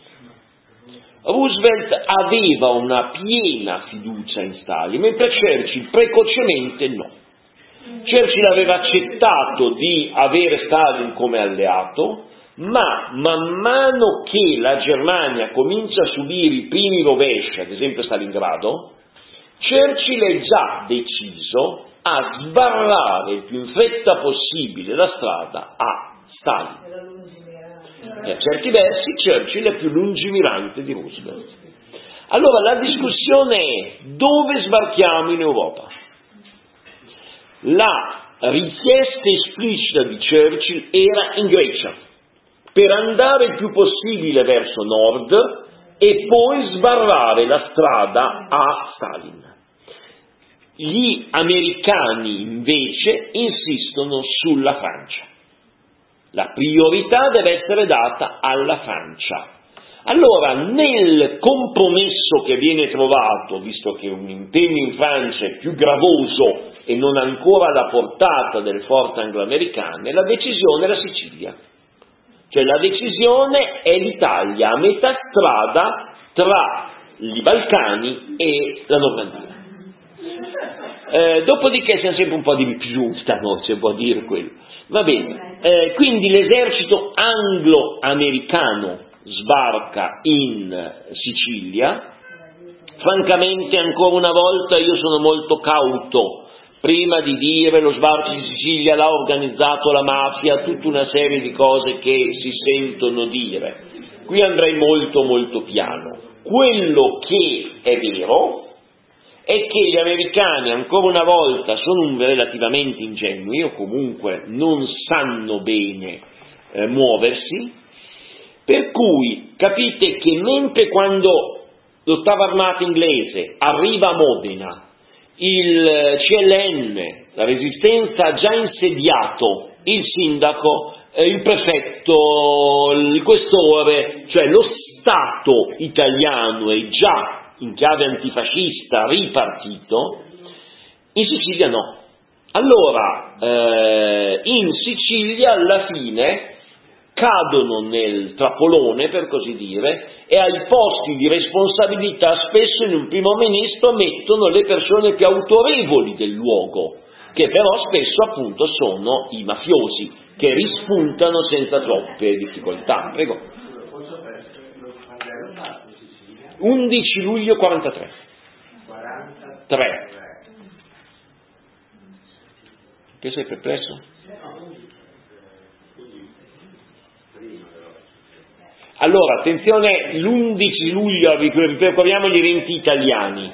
Roosevelt aveva una piena fiducia in Stalin, mentre Churchill precocemente no. Churchill aveva accettato di avere Stalin come alleato, ma man mano che la Germania comincia a subire i primi rovesci, ad esempio Stalingrado, Churchill è già deciso a sbarrare il più in fretta possibile la strada a Stalin. E a certi versi Churchill è più lungimirante di Roosevelt. Allora la discussione è dove sbarchiamo in Europa? La richiesta esplicita di Churchill era in Grecia, per andare il più possibile verso nord e poi sbarrare la strada a Stalin. Gli americani invece insistono sulla Francia. La priorità deve essere data alla Francia. Allora, nel compromesso che viene trovato, visto che un impegno in Francia è più gravoso e non ancora alla portata delle forze anglo-americane, la decisione è la Sicilia. Cioè la decisione è l'Italia a metà strada tra i Balcani e la Normandia. Eh, dopodiché siamo sempre un po' di più, no? si può dire quello. Va bene, eh, quindi l'esercito anglo-americano sbarca in Sicilia, francamente ancora una volta io sono molto cauto prima di dire lo sbarco in Sicilia l'ha organizzato la mafia, tutta una serie di cose che si sentono dire. Qui andrei molto molto piano. Quello che è vero è che gli americani ancora una volta sono relativamente ingenui o comunque non sanno bene eh, muoversi, per cui capite che mentre quando l'ottava armata inglese arriva a Modena, il CLN, la resistenza ha già insediato il sindaco, eh, il prefetto, il questore, cioè lo Stato italiano è già in chiave antifascista ripartito, in Sicilia no. Allora, eh, in Sicilia alla fine cadono nel trappolone, per così dire, e ai posti di responsabilità spesso in un primo ministro mettono le persone più autorevoli del luogo, che però spesso appunto sono i mafiosi, che rispuntano senza troppe difficoltà. Prego. 11 luglio 43. 3. Che sei perplesso? Allora, attenzione, l'11 luglio, ripercorriamo gli eventi italiani.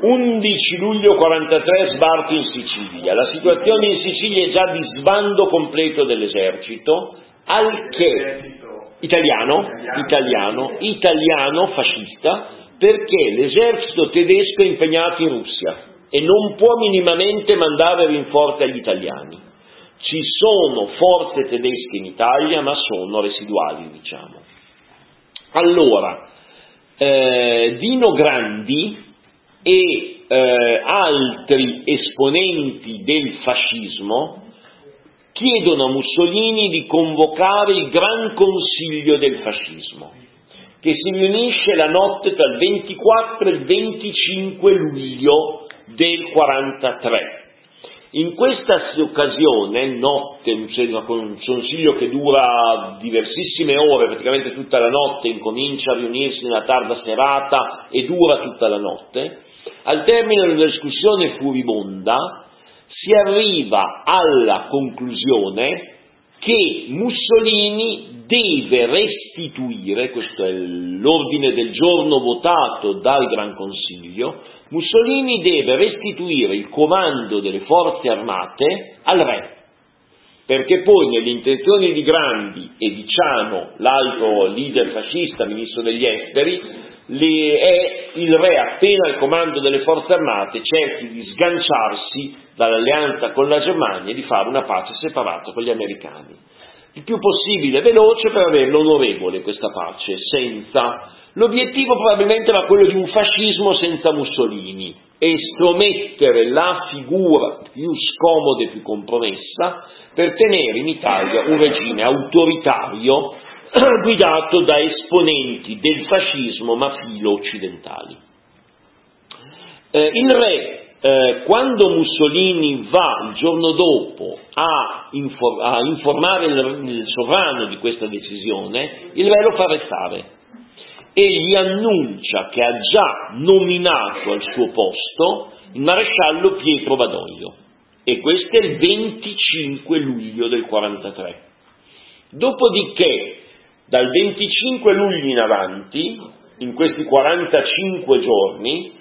11 luglio 43 sbarco in Sicilia. La situazione in Sicilia è già di sbando completo dell'esercito, al che italiano, italiano, italiano fascista, perché l'esercito tedesco è impegnato in Russia e non può minimamente mandare rinforzi agli italiani. Ci sono forze tedesche in Italia, ma sono residuali, diciamo. Allora, eh, Dino Grandi e eh, altri esponenti del fascismo chiedono a Mussolini di convocare il Gran Consiglio del fascismo, che si riunisce la notte tra il 24 e il 25 luglio del 43. In questa occasione, notte, un consiglio che dura diversissime ore, praticamente tutta la notte, incomincia a riunirsi nella tarda serata e dura tutta la notte, al termine della discussione furibonda, si arriva alla conclusione che Mussolini deve restituire, questo è l'ordine del giorno votato dal Gran Consiglio, Mussolini deve restituire il comando delle forze armate al re, perché poi nelle intenzioni di Grandi e di Ciano, l'altro leader fascista, ministro degli esteri, è il re appena al comando delle forze armate cerchi di sganciarsi dall'alleanza con la Germania e di fare una pace separata con gli americani. Il più possibile veloce per averlo onorevole questa pace, senza. L'obiettivo probabilmente era quello di un fascismo senza Mussolini, estromettere la figura più scomoda e più compromessa per tenere in Italia un regime autoritario [CLEARS THROAT] guidato da esponenti del fascismo ma filo occidentali. Eh, il re eh, quando Mussolini va il giorno dopo a, infor- a informare il, il, sovrano di questa decisione, il re lo fa arrestare e gli annuncia che ha già nominato al suo posto il maresciallo Pietro Badoglio. E questo è il 25 luglio del 43. Dopodiché, dal 25 luglio in avanti, in questi 45 giorni,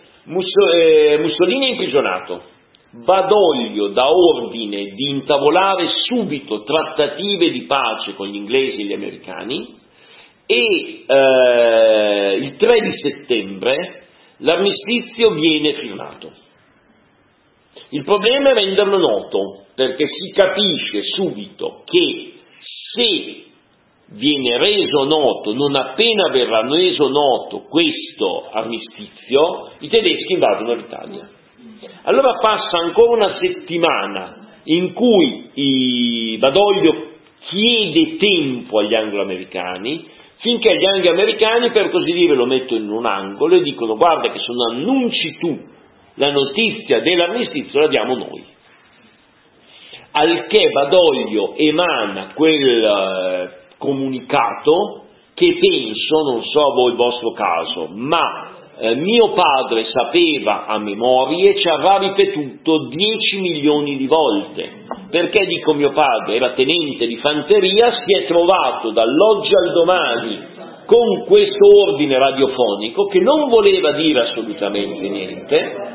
eh, Mussolini è imprigionato, Badoglio dà ordine di intavolare subito trattative di pace con gli inglesi e gli americani e eh, il 3 di settembre l'armistizio viene firmato. Il problema è renderlo noto, perché si capisce subito che se viene reso noto, non appena verrà reso noto questo armistizio, i tedeschi invadono l'Italia. Allora passa ancora una settimana in cui Badoglio chiede tempo agli anglo-americani, finché gli anglo-americani, per così dire, lo mettono in un angolo e dicono guarda che se non annunci tu la notizia dell'armistizio la diamo noi. Al che Badoglio emana quel eh, comunicato che penso, non so a voi il vostro caso, ma eh, mio padre sapeva a memoria e ci avrà ripetuto 10 milioni di volte, perché dico mio padre era tenente di fanteria, si è trovato dall'oggi al domani con questo ordine radiofonico che non voleva dire assolutamente niente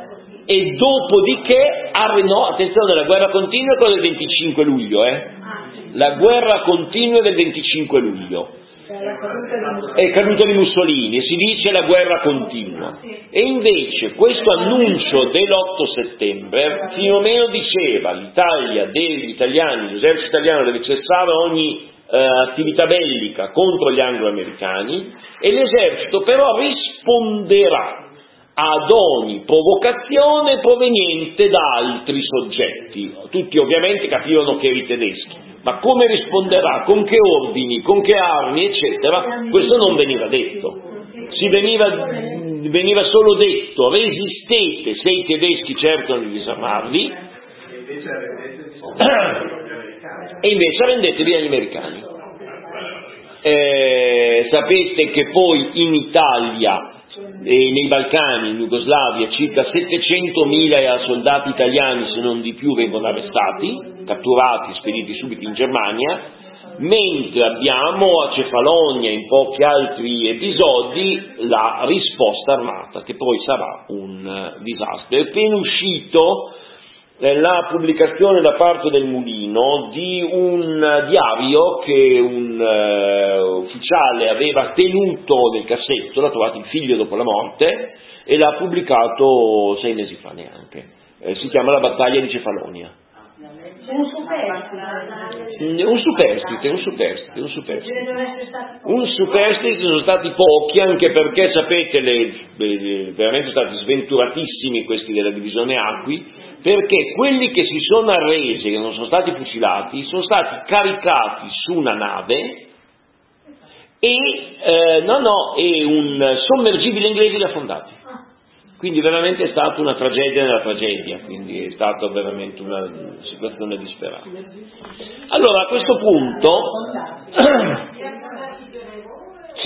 e dopodiché, no, attenzione, la guerra continua è quella del 25 luglio, eh? la guerra continua del 25 luglio. È caduta di Mussolini e si dice la guerra continua. E invece questo annuncio dell'8 settembre più o meno diceva l'Italia degli italiani, l'esercito italiano deve cessare ogni eh, attività bellica contro gli anglo-americani e l'esercito però risponderà ad ogni provocazione proveniente da altri soggetti. Tutti ovviamente capivano che erano i tedeschi ma come risponderà, con che ordini, con che armi, eccetera, questo non veniva detto. Veniva, veniva, solo detto resistete se i tedeschi cercano di disarmarvi. E invece arrendetevi agli americani. Eh, sapete che poi in Italia nei Balcani, in Jugoslavia, circa 700.000 soldati italiani, se non di più, vengono arrestati, catturati, spediti subito in Germania, mentre abbiamo a Cefalonia in pochi altri episodi la risposta armata, che poi sarà un eh, disastro. È appena uscito la pubblicazione da parte del Mulino di un diario che un uh, ufficiale aveva tenuto nel cassetto, l'ha trovato il figlio dopo la morte e l'ha pubblicato sei mesi fa neanche. Eh, si chiama La battaglia di Cefalonia. Un superstite. Un superstite, un superstite, un superstite. Un superstite sono stati pochi anche perché sapete, le, veramente sono stati sventuratissimi questi della divisione Acqui, perché quelli che si sono arresi, che non sono stati fucilati, sono stati caricati su una nave e, eh, no, no, e un sommergibile inglese li ha fondati. Quindi veramente è stata una tragedia nella tragedia, quindi è stata veramente una situazione disperata. Allora a questo punto, [CLEARS THROAT]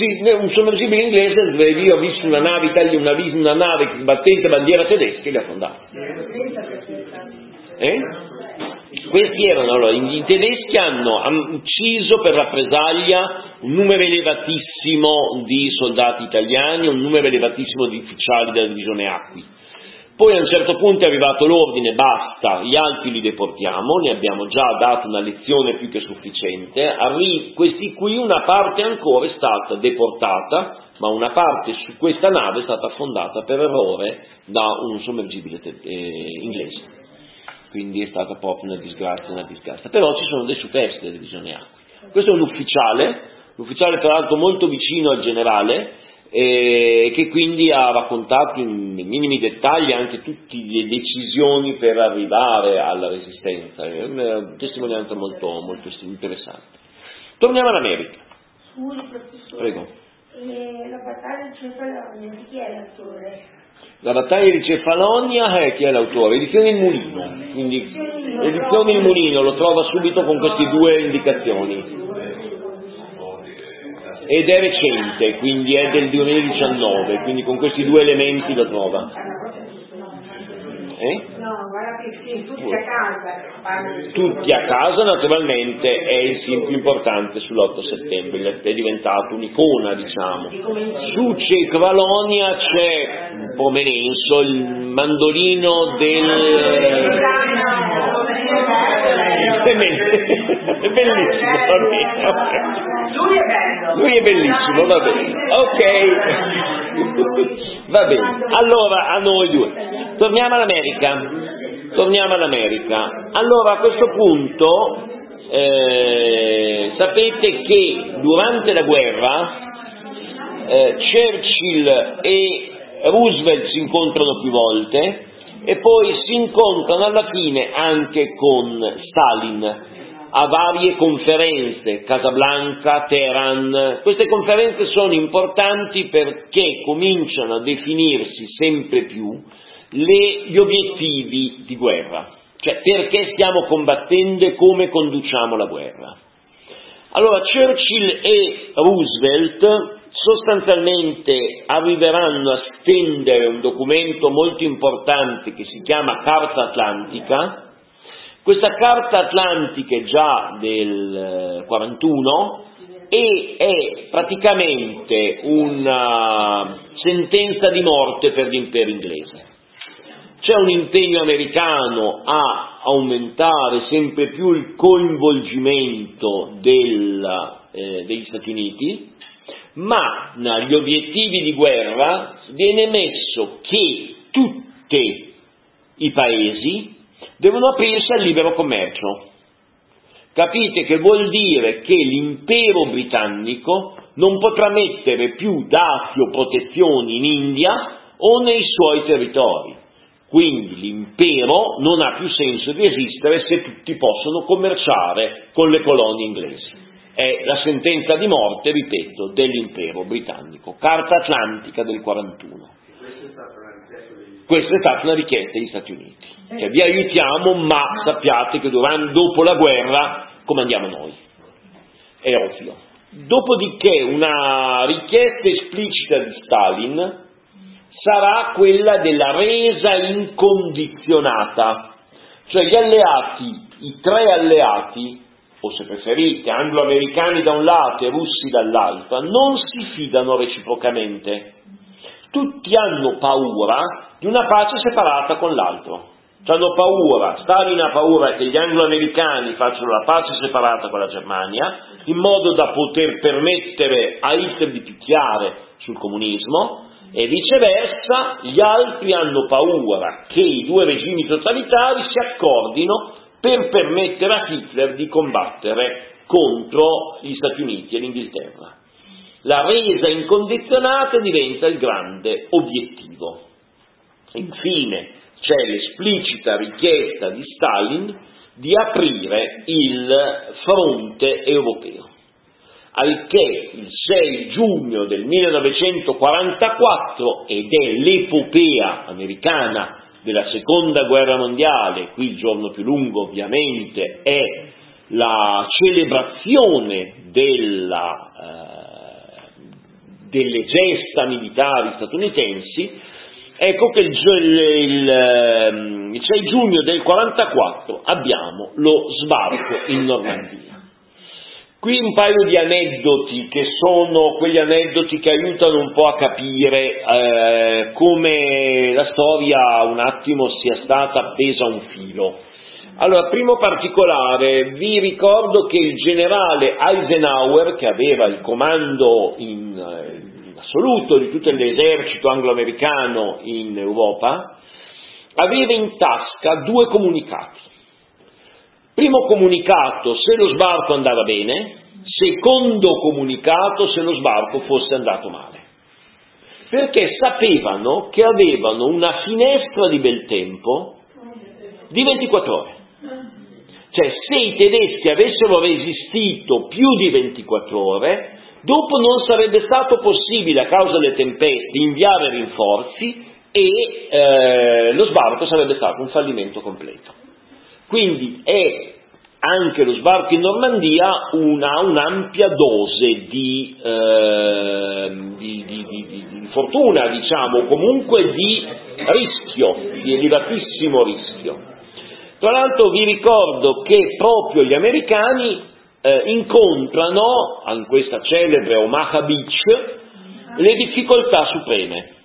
sì, un sommergibile inglese ho visto una nave, Italia, una, una nave battente bandiera tedesca e li ha fondati. Eh? Questi erano, allora, i tedeschi hanno ucciso per rappresaglia un numero elevatissimo di soldati italiani, un numero elevatissimo di ufficiali della divisione Acqui. Poi a un certo punto è arrivato l'ordine, basta, gli altri li deportiamo, ne abbiamo già dato una lezione più che sufficiente, Arri- questi qui una parte ancora è stata deportata, ma una parte su questa nave è stata affondata per errore da un sommergibile te- eh, inglese quindi è stata proprio una disgrazia, una disgrazia. Però ci sono dei superstiti delle divisioni acque. Questo è un ufficiale, un ufficiale tra l'altro molto vicino al generale, eh, che quindi ha raccontato in minimi dettagli anche tutte le decisioni per arrivare alla resistenza, è una testimonianza molto, molto interessante. Torniamo all'America. Scusi, professore. Prego. E la battaglia di Cefalonia, di chi è l'autore? La battaglia di Cefalonia, eh, chi è l'autore? Edizione Il Mulino, quindi Edizione Il Mulino lo trova subito con queste due indicazioni. Ed è recente, quindi è del 2019, quindi con questi due elementi lo trova. Eh? No, guarda che sì, tutti a casa. Tutti a casa naturalmente è il film più importante sull'8 settembre, è diventato un'icona diciamo. Su Cefalonia c'è un po' menenso il mandolino del... È bellissimo, va bene, ok. Lui è bello. Lui è bellissimo, va bene. Ok. Va bene. Allora, a noi due. Torniamo all'America. Torniamo all'America. Allora, a questo punto, eh, sapete che durante la guerra eh, Churchill e Roosevelt si incontrano più volte e poi si incontrano alla fine anche con Stalin a varie conferenze, Casablanca, Teheran. Queste conferenze sono importanti perché cominciano a definirsi sempre più le, gli obiettivi di guerra, cioè perché stiamo combattendo e come conduciamo la guerra. Allora Churchill e Roosevelt sostanzialmente arriveranno a stendere un documento molto importante che si chiama Carta Atlantica, questa carta atlantica è già del 41 e è praticamente una sentenza di morte per l'impero inglese. C'è un impegno americano a aumentare sempre più il coinvolgimento della, eh, degli Stati Uniti, ma negli obiettivi di guerra viene messo che tutti i paesi devono aprirsi al libero commercio. Capite che vuol dire che l'impero britannico non potrà mettere più dazi o protezioni in India o nei suoi territori. Quindi l'impero non ha più senso di esistere se tutti possono commerciare con le colonie inglesi. È la sentenza di morte, ripeto, dell'impero britannico. Carta Atlantica del 41. Questa è stata una richiesta degli Stati Uniti. Cioè, vi aiutiamo, ma sappiate che durante, dopo la guerra comandiamo noi. È ovvio. Dopodiché una richiesta esplicita di Stalin sarà quella della resa incondizionata. Cioè gli alleati, i tre alleati, o se preferite, anglo-americani da un lato e russi dall'altro, non si fidano reciprocamente. Tutti hanno paura di una pace separata con l'altro hanno paura, Stalin ha paura che gli anglo-americani facciano la pace separata con la Germania, in modo da poter permettere a Hitler di picchiare sul comunismo, e viceversa gli altri hanno paura che i due regimi totalitari si accordino per permettere a Hitler di combattere contro gli Stati Uniti e l'Inghilterra. La resa incondizionata diventa il grande obiettivo. Infine, c'è l'esplicita richiesta di Stalin di aprire il fronte europeo. Al che il 6 giugno del 1944, ed è l'epopea americana della seconda guerra mondiale, qui il giorno più lungo ovviamente è la celebrazione della, eh, delle gesta militari statunitensi, Ecco che il, il, ehm, il 6 giugno del 44 abbiamo lo sbarco in Normandia. Qui un paio di aneddoti che sono quegli aneddoti che aiutano un po' a capire eh, come la storia un attimo sia stata appesa a un filo. Allora, primo particolare, vi ricordo che il generale Eisenhower, che aveva il comando in, eh, assoluto di tutto l'esercito anglo-americano in Europa, aveva in tasca due comunicati. Primo comunicato se lo sbarco andava bene, secondo comunicato se lo sbarco fosse andato male. Perché sapevano che avevano una finestra di bel tempo di 24 ore. Cioè se i tedeschi avessero resistito più di 24 ore, Dopo non sarebbe stato possibile, a causa delle tempeste, inviare rinforzi e eh, lo sbarco sarebbe stato un fallimento completo. Quindi è anche lo sbarco in Normandia una, un'ampia dose di, eh, di, di, di, fortuna, diciamo, comunque di rischio, di elevatissimo rischio. Tra l'altro vi ricordo che proprio gli americani eh, incontrano, in questa celebre Omaha Beach, le difficoltà supreme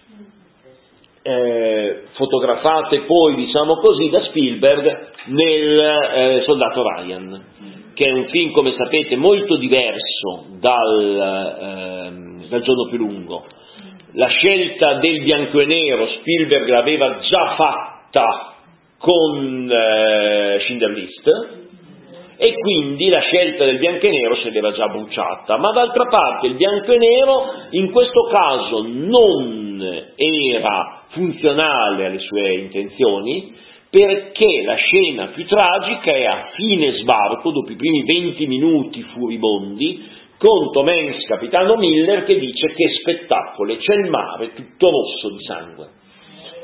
eh, fotografate poi, diciamo così, da Spielberg nel eh, Soldato Ryan, che è un film, come sapete, molto diverso dal, eh, dal giorno più lungo. La scelta del bianco e nero Spielberg l'aveva già fatta con eh, Schindler List, e quindi la scelta del bianco e nero se l'era già bruciata, ma d'altra parte il bianco e nero in questo caso non era funzionale alle sue intenzioni, perché la scena più tragica è a fine sbarco, dopo i primi 20 minuti furibondi, con Tom Hanks, capitano Miller, che dice che spettacolo, c'è il mare tutto rosso di sangue.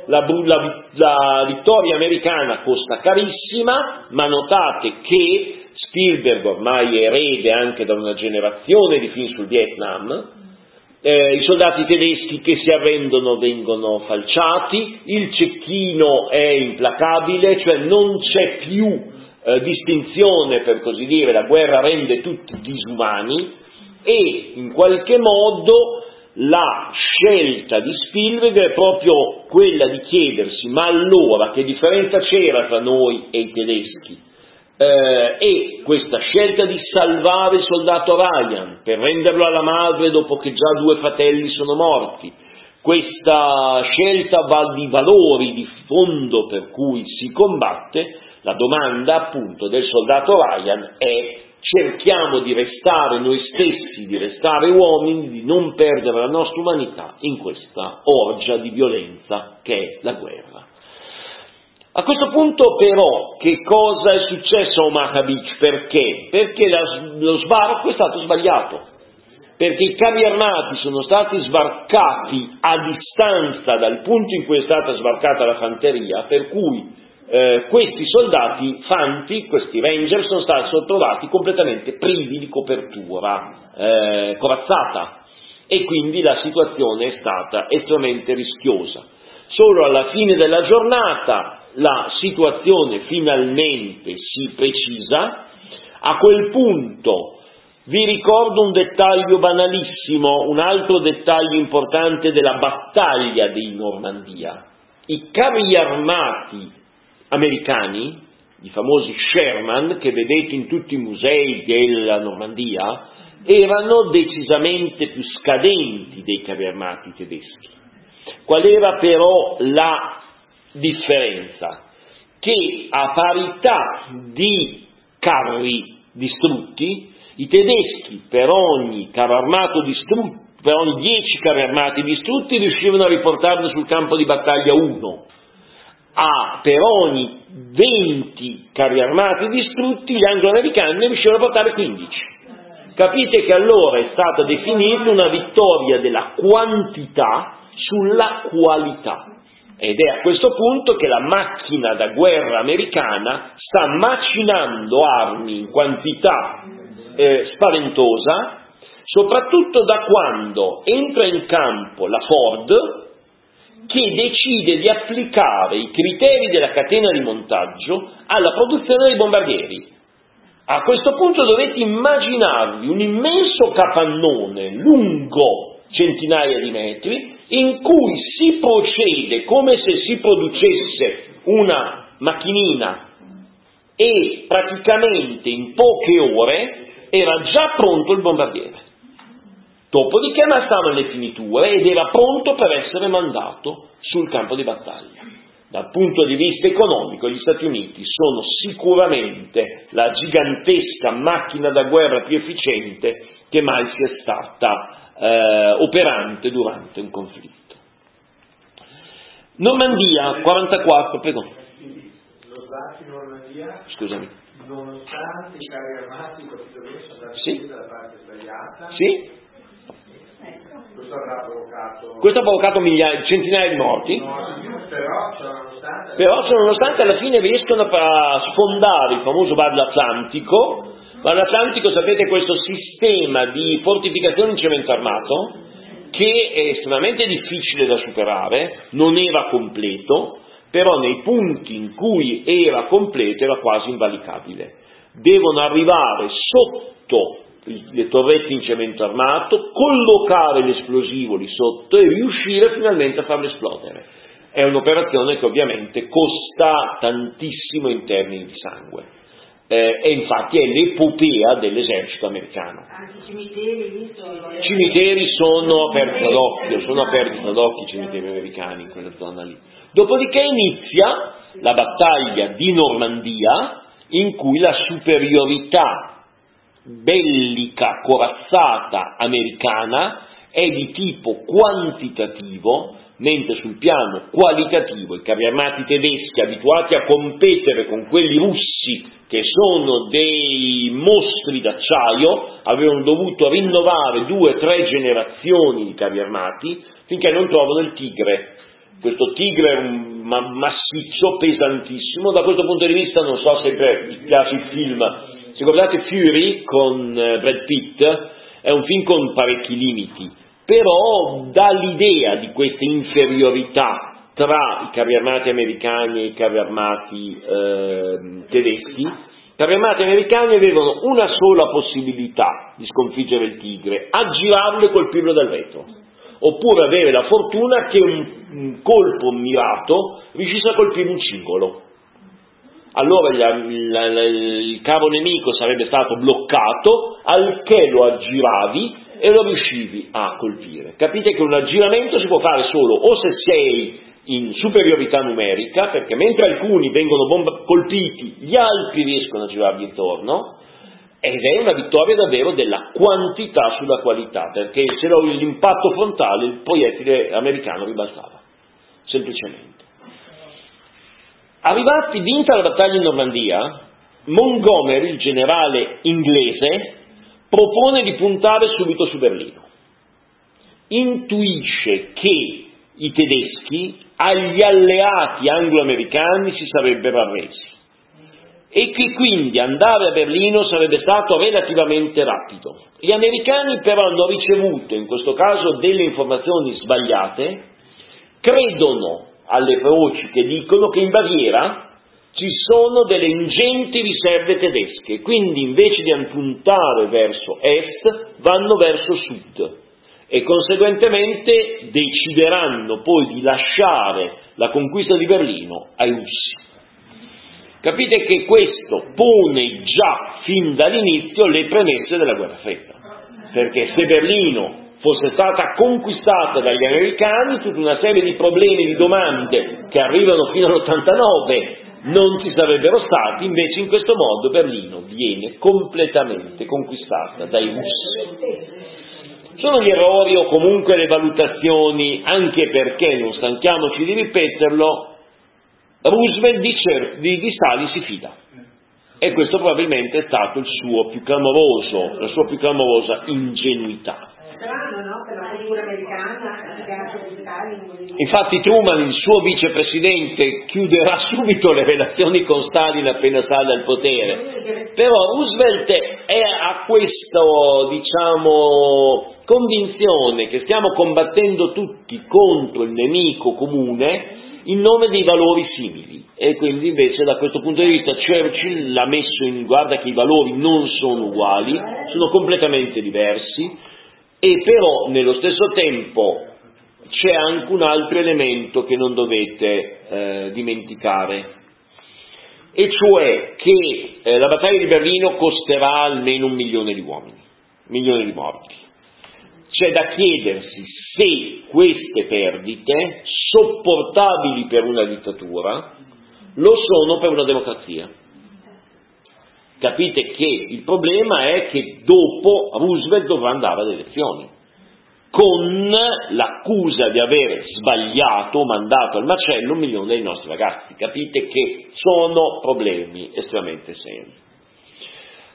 La, la, la vittoria americana costa carissima, ma notate che Spielberg ormai è erede anche da una generazione di film sul Vietnam, eh, i soldati tedeschi che si arrendono vengono falciati, il cecchino è implacabile, cioè non c'è più eh, distinzione per così dire, la guerra rende tutti disumani e in qualche modo la scelta di Spielberg è proprio quella di chiedersi ma allora che differenza c'era tra noi e i tedeschi? Eh, e questa scelta di salvare il soldato Ryan per renderlo alla madre dopo che già due fratelli sono morti, questa scelta di valori di fondo per cui si combatte, la domanda appunto del soldato Ryan è cerchiamo di restare noi stessi, di restare uomini, di non perdere la nostra umanità in questa orgia di violenza che è la guerra. A questo punto però che cosa è successo a Omaha Beach? Perché? Perché la, lo sbarco è stato sbagliato, perché i carri armati sono stati sbarcati a distanza dal punto in cui è stata sbarcata la fanteria, per cui eh, questi soldati fanti, questi ranger, sono stati trovati completamente privi di copertura eh, corazzata e quindi la situazione è stata estremamente rischiosa. Solo alla fine della giornata la situazione finalmente si precisa, a quel punto vi ricordo un dettaglio banalissimo, un altro dettaglio importante della battaglia di Normandia. I carri armati americani, i famosi Sherman, che vedete in tutti i musei della Normandia, erano decisamente più scadenti dei carri armati tedeschi. Qual era però la differenza che a parità di carri distrutti, i tedeschi per ogni carro armato distrutto, per ogni 10 carri armati distrutti riuscivano a riportarne sul campo di battaglia uno, a per ogni 20 carri armati distrutti gli anglo-americani ne riuscivano a portare 15. Capite che allora è stata definita una vittoria della quantità sulla qualità. Ed è a questo punto che la macchina da guerra americana sta macinando armi in quantità eh, spaventosa, soprattutto da quando entra in campo la Ford che decide di applicare i criteri della catena di montaggio alla produzione dei bombardieri. A questo punto dovete immaginarvi un immenso capannone lungo centinaia di metri in cui si procede come se si producesse una macchinina e praticamente in poche ore era già pronto il bombardiere. Dopodiché stavano le finiture ed era pronto per essere mandato sul campo di battaglia. Dal punto di vista economico gli Stati Uniti sono sicuramente la gigantesca macchina da guerra più efficiente che mai sia stata eh, operante durante un conflitto. Normandia 44, prego. Scusami. nonostante i carri armati sono stati sì. dalla parte sbagliata, sì. Questo avrà provocato... Questo ha provocato migliaia, centinaia di morti, No, però, cioè, però nonostante alla fine riescono a sfondare il famoso Bar Atlantico, Bar Atlantico sapete questo sistema di fortificazione in cemento armato che è estremamente difficile da superare, non era completo, però nei punti in cui era completo era quasi invalicabile. Devono arrivare sotto le torrette in cemento armato, collocare l'esplosivo lì sotto e riuscire finalmente a farlo esplodere. È un'operazione che ovviamente costa tantissimo in termini di sangue. Eh, e infatti è l'epopea dell'esercito americano. Anche i cimiteri sono... Cimiteri sono aperti ad occhio, sono aperti ad occhio i cimiteri americani in quella zona lì. Dopodiché inizia la battaglia di Normandia in cui la superiorità bellica corazzata americana è di tipo quantitativo, mentre sul piano qualitativo i carri armati tedeschi abituati a competere con quelli russi che sono dei mostri d'acciaio, avevano dovuto rinnovare due o tre generazioni di carri armati finché non trovano il Tigre. Questo Tigre è un ma- massiccio, pesantissimo, da questo punto di vista non so se vi piace il film, se guardate Fury con eh, Brad Pitt, è un film con parecchi limiti, però dà l'idea di questa inferiorità tra i carri armati americani e i carri armati eh, tedeschi. I carri armati americani avevano una sola possibilità di sconfiggere il tigre, aggirarlo e colpirlo dal retro, oppure avere la fortuna che un, un colpo mirato riuscisse a colpire un cingolo. Allora la, la, il cavo nemico sarebbe stato bloccato, al che lo aggiravi e lo riuscivi a colpire. Capite che un aggiramento si può fare solo o se sei in superiorità numerica, perché mentre alcuni vengono bomba- colpiti, gli altri riescono a girargli intorno, ed è una vittoria davvero della quantità sulla qualità, perché se lo- l'impatto frontale il proiettile americano ribaltava, semplicemente. Arrivati, vinta la battaglia in Normandia, Montgomery, il generale inglese, propone di puntare subito su Berlino. Intuisce che i tedeschi agli alleati anglo-americani si sarebbero arresi e che quindi andare a Berlino sarebbe stato relativamente rapido. Gli americani però hanno ricevuto in questo caso delle informazioni sbagliate, credono alle voci che dicono che in Baviera ci sono delle ingenti riserve tedesche, quindi invece di puntare verso est vanno verso sud e conseguentemente decideranno poi di lasciare la conquista di Berlino ai russi. Capite che questo pone già fin dall'inizio le premesse della guerra fredda, perché se Berlino fosse stata conquistata dagli americani, tutta una serie di problemi, di domande che arrivano fino all'89 non ci sarebbero stati, invece in questo modo Berlino viene completamente conquistata dai russi. Sono gli errori o comunque le valutazioni, anche perché, non stanchiamoci di ripeterlo, Roosevelt di, cer- di, di Stalin si fida. E questo probabilmente è stato il suo più clamoroso, la sua più clamorosa ingenuità. Strano, no? Per la cultura americana, il caso di Stalin. Infatti Truman, il suo vicepresidente, chiuderà [LAUGHS] subito le relazioni con Stalin appena sale al potere. Però Roosevelt è a questa, diciamo, convinzione che stiamo combattendo tutti contro il nemico comune in nome dei valori simili. E quindi invece da questo punto di vista Churchill l'ha messo in guardia che i valori non sono uguali, sono completamente diversi, e però nello stesso tempo c'è anche un altro elemento che non dovete eh, dimenticare, e cioè che eh, la battaglia di Berlino costerà almeno un milione di uomini, un milione di morti. C'è da chiedersi se queste perdite, sopportabili per una dittatura, lo sono per una democrazia. Capite che il problema è che dopo Roosevelt dovrà andare alle elezioni, con l'accusa di aver sbagliato, mandato al macello un milione dei nostri ragazzi. Capite che sono problemi estremamente seri.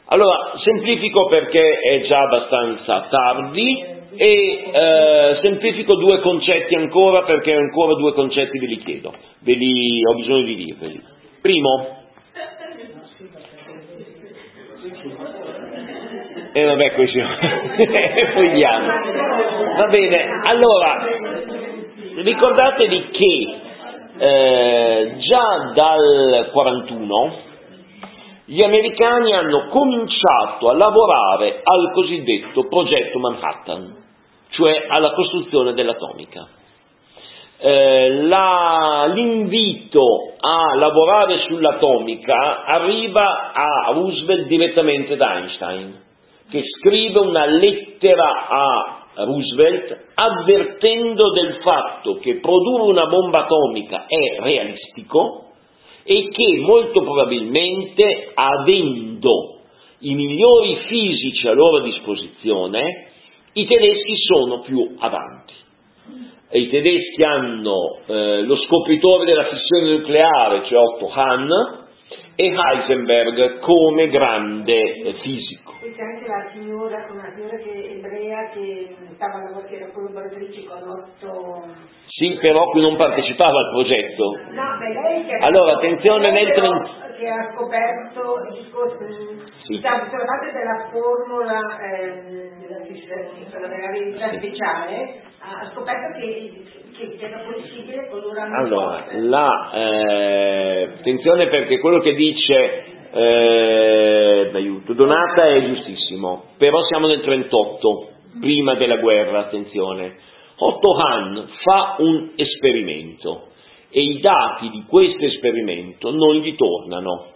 Allora, semplifico perché è già abbastanza tardi e eh, semplifico due concetti ancora perché ancora due concetti ve li chiedo, ve li, ho bisogno di dirveli. Primo, e eh, vabbè così, [LAUGHS] fogliamo. Va bene, allora, ricordatevi che eh, già dal 41 gli americani hanno cominciato a lavorare al cosiddetto progetto Manhattan, cioè alla costruzione dell'atomica. Eh, la, l'invito a lavorare sull'atomica arriva a Roosevelt direttamente da Einstein, che scrive una lettera a Roosevelt avvertendo del fatto che produrre una bomba atomica è realistico, e che molto probabilmente avendo i migliori fisici a loro disposizione, i tedeschi sono più avanti. E I tedeschi hanno eh, lo scopritore della fissione nucleare, cioè Otto Hahn, e Heisenberg come grande fisico. C'è anche la signora, una signora che, ebrea che stava lavorando, era collaboratrice con Otto sì, però qui non partecipava al progetto. No, beh, lei che allora, attenzione nel 30... che ha scoperto sì. parlate della formula eh, della, della verità speciale, ha scoperto che, che, era possibile produrre Allora, la, eh, attenzione perché quello che dice eh, aiuto, Donata è giustissimo, però siamo nel 38, prima della guerra, attenzione. Otto Hahn fa un esperimento e i dati di questo esperimento non gli tornano.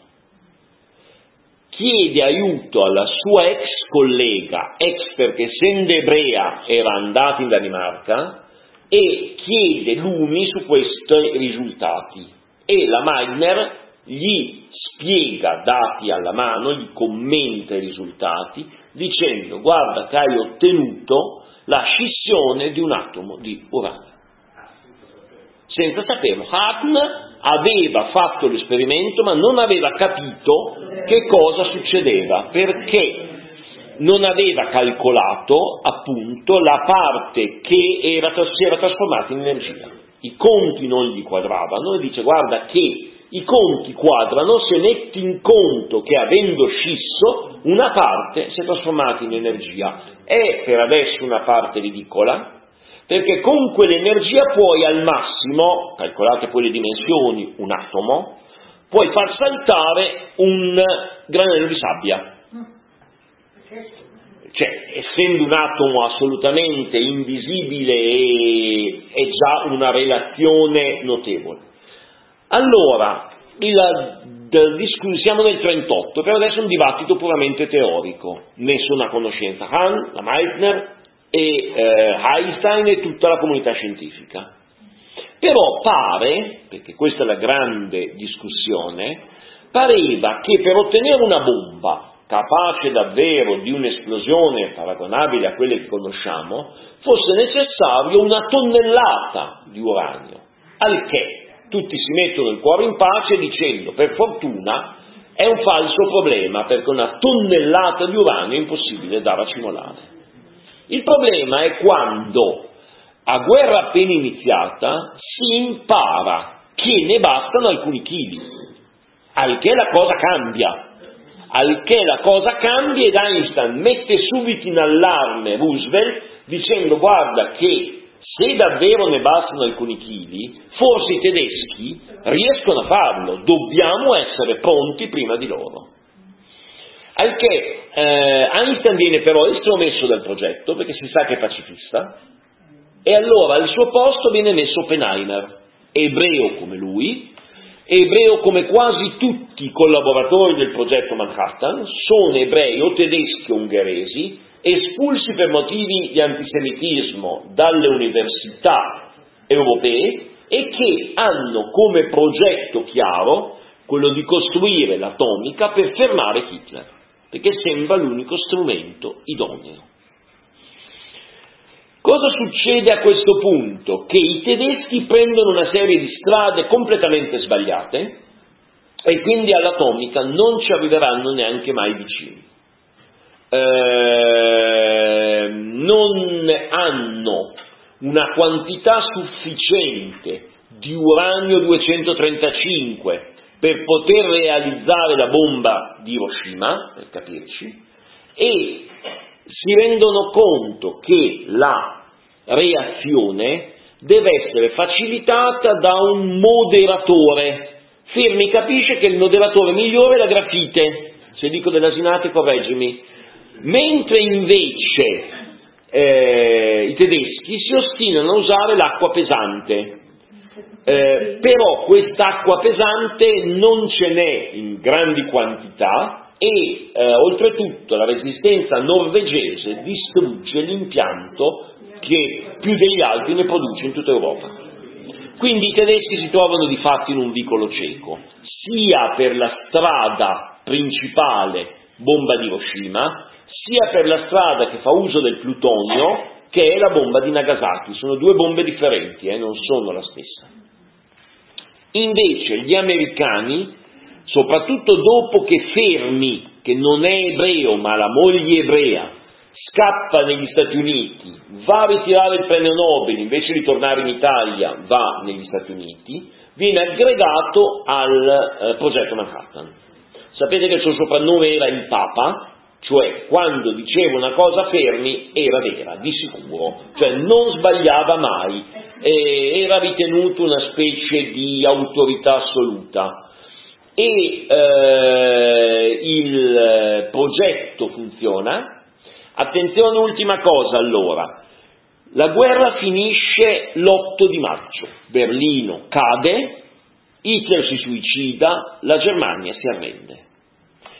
Chiede aiuto alla sua ex collega, ex perché essendo ebrea era andata in Danimarca, e chiede lumi su questi risultati. E la Meitner gli spiega, dati alla mano, gli commenta i risultati, dicendo guarda che hai ottenuto la scissione di un atomo di uranio. Senza saperlo, Hahn aveva fatto l'esperimento ma non aveva capito che cosa succedeva, perché non aveva calcolato appunto la parte che era, si era trasformata in energia. I conti non gli quadravano e dice guarda che i conti quadrano se metti in conto che avendo scisso una parte si è trasformata in energia. È per adesso una parte ridicola, perché con quell'energia puoi al massimo, calcolate poi le dimensioni, un atomo, puoi far saltare un granello di sabbia. Cioè, essendo un atomo assolutamente invisibile è già una relazione notevole. Allora, il, siamo nel 38, però adesso è un dibattito puramente teorico, nessuna conoscenza. Hahn, la Meitner e eh, Einstein e tutta la comunità scientifica. Però pare, perché questa è la grande discussione, pareva che per ottenere una bomba capace davvero di un'esplosione paragonabile a quelle che conosciamo, fosse necessario una tonnellata di uranio, al che tutti si mettono il cuore in pace dicendo per fortuna è un falso problema perché una tonnellata di uranio è impossibile da racimolare. Il problema è quando a guerra appena iniziata si impara che ne bastano alcuni chili, al che la cosa cambia, al che la cosa cambia ed Einstein mette subito in allarme Roosevelt dicendo guarda che se davvero ne bastano alcuni chili, forse i tedeschi riescono a farlo, dobbiamo essere pronti prima di loro. Al che eh, Einstein viene però estromesso dal progetto perché si sa che è pacifista e allora al suo posto viene messo Oppenheimer, ebreo come lui, ebreo come quasi tutti i collaboratori del progetto Manhattan, sono ebrei o tedeschi o ungheresi, espulsi per motivi di antisemitismo dalle università europee e che hanno come progetto chiaro quello di costruire l'atomica per fermare Hitler, perché sembra l'unico strumento idoneo. Cosa succede a questo punto? Che i tedeschi prendono una serie di strade completamente sbagliate e quindi all'atomica non ci arriveranno neanche mai vicini. Eh, non hanno una quantità sufficiente di uranio 235 per poter realizzare la bomba di Hiroshima, per capirci, e si rendono conto che la reazione deve essere facilitata da un moderatore. Fermi capisce che il moderatore migliore è la grafite, se dico dell'asinate correggimi, mentre invece eh, i tedeschi si ostinano a usare l'acqua pesante. Eh, però quest'acqua pesante non ce n'è in grandi quantità e eh, oltretutto la resistenza norvegese distrugge l'impianto che più degli altri ne produce in tutta Europa. Quindi i tedeschi si trovano di fatto in un vicolo cieco, sia per la strada principale bomba di Hiroshima, sia per la strada che fa uso del plutonio, che è la bomba di Nagasaki. Sono due bombe differenti, eh, non sono la stessa. Invece gli americani, soprattutto dopo che Fermi, che non è ebreo ma la moglie ebrea, scappa negli Stati Uniti, va a ritirare il premio Nobel, invece di tornare in Italia va negli Stati Uniti, viene aggregato al eh, progetto Manhattan. Sapete che il suo soprannome era il Papa, cioè quando diceva una cosa fermi era vera, di sicuro, cioè non sbagliava mai, eh, era ritenuto una specie di autorità assoluta. E eh, il progetto funziona. Attenzione, ultima cosa allora. La guerra finisce l'8 di maggio, Berlino cade, Hitler si suicida, la Germania si arrende.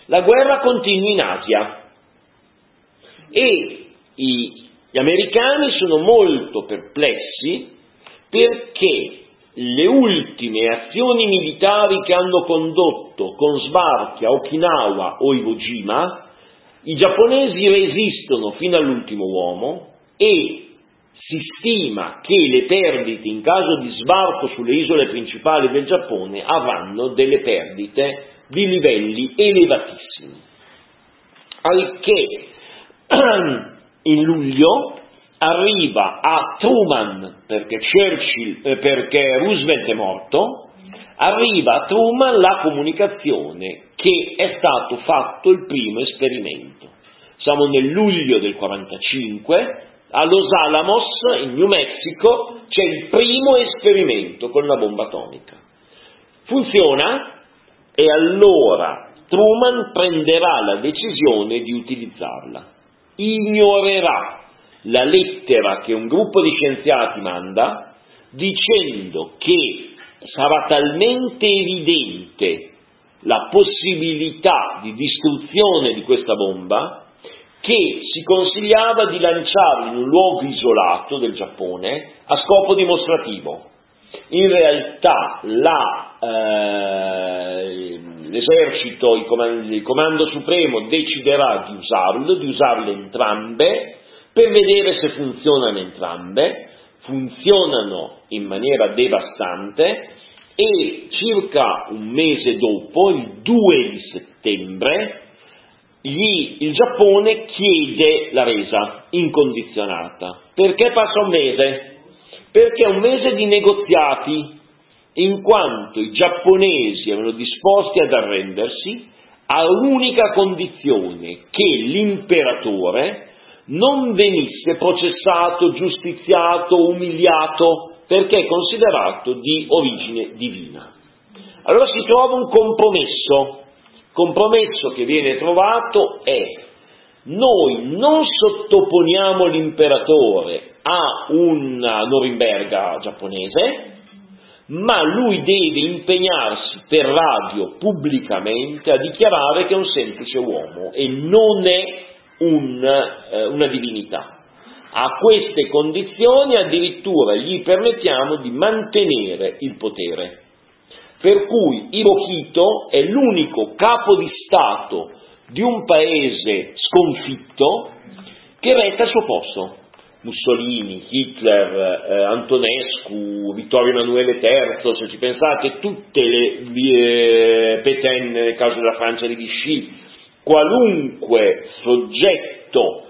La guerra continua in Asia e i, gli americani sono molto perplessi perché le ultime azioni militari che hanno condotto con sbarchi a Okinawa o Iwo Jima, i giapponesi resistono fino all'ultimo uomo e si stima che le perdite in caso di sbarco sulle isole principali del Giappone avranno delle perdite di livelli elevatissimi. Al che in luglio arriva a Truman, perché, eh, perché Roosevelt è morto, arriva a Truman la comunicazione che è stato fatto il primo esperimento. Siamo nel luglio del 45, a Los Alamos, in New Mexico, c'è il primo esperimento con la bomba atomica. Funziona e allora Truman prenderà la decisione di utilizzarla. Ignorerà la lettera che un gruppo di scienziati manda dicendo che sarà talmente evidente la possibilità di distruzione di questa bomba che si consigliava di lanciarla in un luogo isolato del Giappone a scopo dimostrativo. In realtà la, eh, l'esercito, il comando, il comando supremo deciderà di usarlo, di usarle entrambe per vedere se funzionano entrambe, funzionano in maniera devastante e circa un mese dopo, il 2 di settembre, gli, il Giappone chiede la resa incondizionata. Perché passa un mese? Perché è un mese di negoziati, in quanto i giapponesi erano disposti ad arrendersi a un'unica condizione che l'imperatore non venisse processato, giustiziato, umiliato, perché è considerato di origine divina. Allora si trova un compromesso. Il compromesso che viene trovato è noi non sottoponiamo l'imperatore a una Norimberga giapponese, ma lui deve impegnarsi per radio pubblicamente a dichiarare che è un semplice uomo e non è un, eh, una divinità. A queste condizioni addirittura gli permettiamo di mantenere il potere. Per cui Hirohito è l'unico capo di Stato di un paese sconfitto che resta al suo posto. Mussolini, Hitler, eh, Antonescu, Vittorio Emanuele III, se ci pensate, tutte le eh, nel caso della Francia di Vichy, qualunque soggetto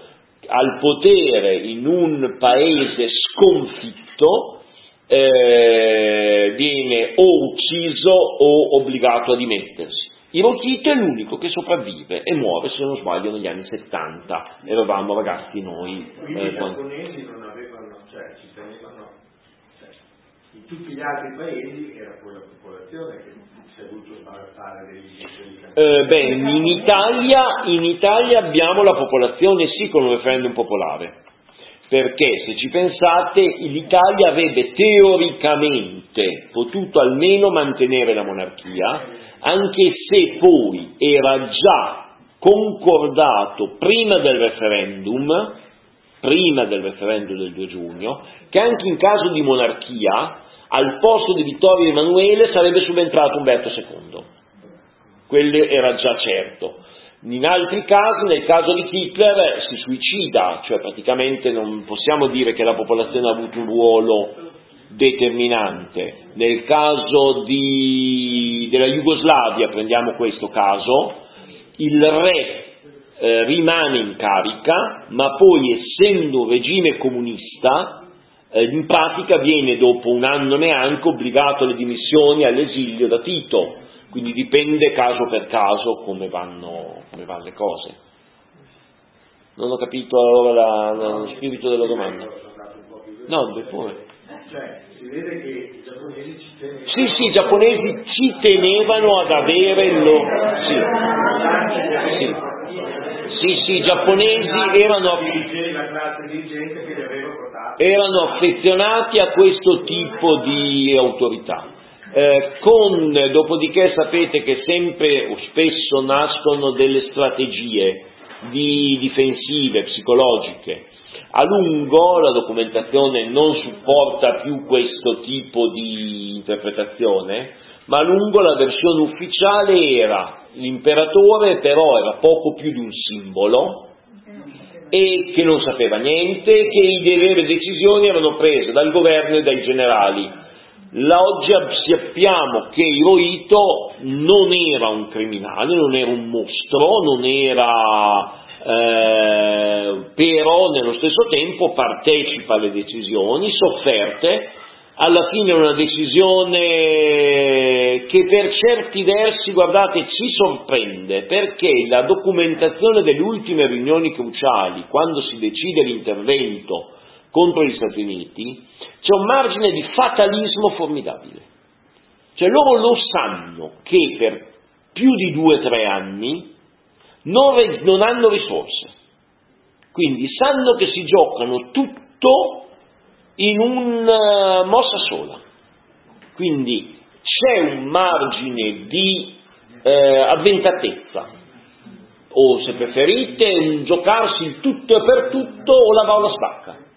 al potere in un paese sconfitto eh, viene o ucciso o obbligato a dimettersi. Hirohito è l'unico che sopravvive e muore, se non sbaglio, negli anni 70. Eravamo ragazzi noi. Quindi eh, i giapponesi non avevano, cioè ci tenevano, cioè, in tutti gli altri paesi era quella popolazione che si è dovuto sbarazzare dei Eh, beh, in Italia, in Italia abbiamo la popolazione sì con un referendum popolare, perché se ci pensate l'Italia avrebbe teoricamente potuto almeno mantenere la monarchia, anche se poi era già concordato prima del referendum, prima del referendum del 2 giugno, che anche in caso di monarchia al posto di Vittorio Emanuele sarebbe subentrato Umberto II quello era già certo. In altri casi, nel caso di Hitler, si suicida, cioè praticamente non possiamo dire che la popolazione ha avuto un ruolo determinante. Nel caso di- della Jugoslavia, prendiamo questo caso, il re eh, rimane in carica, ma poi essendo un regime comunista, eh, in pratica viene dopo un anno neanche obbligato alle dimissioni, all'esilio da Tito, quindi dipende caso per caso come vanno, come vanno le cose. Non ho capito allora lo spirito della domanda. No, pure. Cioè, si vede che i giapponesi ci tenevano. Sì, sì, i giapponesi ci tenevano ad avere lo... Sì, sì, sì, sì, i giapponesi erano, erano affezionati a questo tipo di autorità. Eh, con, dopodiché sapete che sempre o spesso nascono delle strategie di difensive, psicologiche. A lungo la documentazione non supporta più questo tipo di interpretazione, ma a lungo la versione ufficiale era l'imperatore però era poco più di un simbolo e che non sapeva niente, che le vere decisioni erano prese dal governo e dai generali. La oggi sappiamo che Hirohito non era un criminale, non era un mostro, non era, eh, però nello stesso tempo partecipa alle decisioni sofferte, alla fine una decisione che per certi versi, guardate, ci sorprende, perché la documentazione delle ultime riunioni cruciali, quando si decide l'intervento contro gli Stati Uniti, c'è un margine di fatalismo formidabile. Cioè loro lo sanno che per più di due o tre anni non, hanno risorse, quindi sanno che si giocano tutto in una mossa sola. Quindi c'è un margine di eh, avventatezza, o se preferite un giocarsi il tutto e per tutto o la va stacca.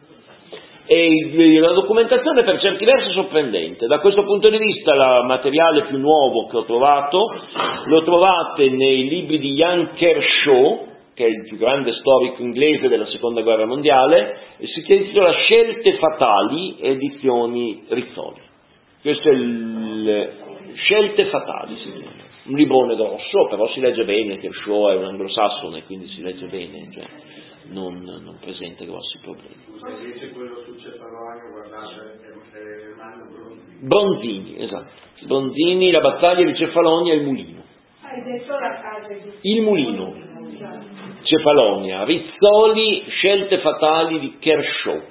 E la documentazione per certi versi è sorprendente. Da questo punto di vista il materiale più nuovo che ho trovato lo trovate nei libri di Jan Kershaw, che è il più grande storico inglese della seconda guerra mondiale, e si intitola Scelte fatali, edizioni Rizzoli. Questo è il Scelte fatali, si chiama. Un librone grosso, però si legge bene, Kershaw è un anglosassone, quindi si legge bene, cioè non, non presenta grossi problemi. Scusa, invece quello sul Cefalonio, guardate, è, è Bronzi. Bronzini, esatto. Bronzini, la battaglia di Cefalonia e il mulino. Hai detto la casa di... Il mulino, Cefalonia, Rizzoli, scelte fatali di Kershaw.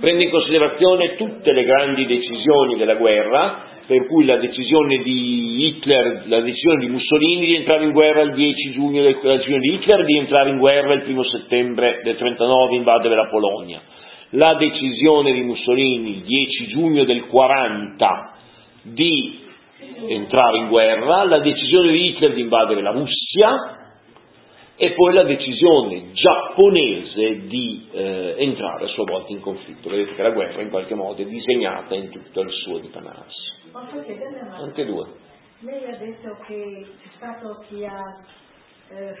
Prende in considerazione tutte le grandi decisioni della guerra, per cui la decisione di Hitler, la decisione di Mussolini di entrare in guerra il 10 giugno, la decisione di Hitler di entrare in guerra il 1 settembre del 39 invadere la Polonia, la decisione di Mussolini il 10 giugno del 40 di entrare in guerra, la decisione di Hitler di invadere la Russia e poi la decisione giapponese di eh, entrare a sua volta in conflitto. Vedete che la guerra in qualche modo è disegnata in tutto il suo dipanarsi. Posso chiedere una? Anche due. Lei ha detto che c'è stato chi ha eh,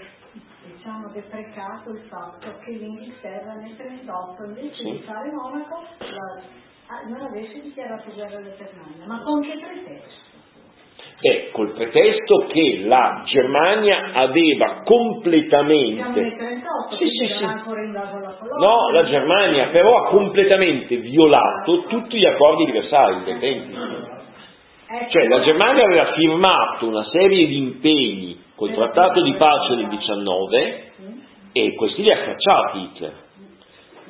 diciamo deprecato il fatto che l'Inghilterra nel 1938 invece Sì. di fare Monaco la- ah, non avesse dichiarato guerra alla Germania. Ma con che pretesto? Beh, col pretesto che la Germania aveva completamente... Nel 38, Sì, sì, sì. No, la Germania però ha completamente violato tutti gli accordi di Versailles del 20. Ecco. Cioè la Germania aveva firmato una serie di impegni col trattato di pace del 19 e questi li ha cacciati Hitler.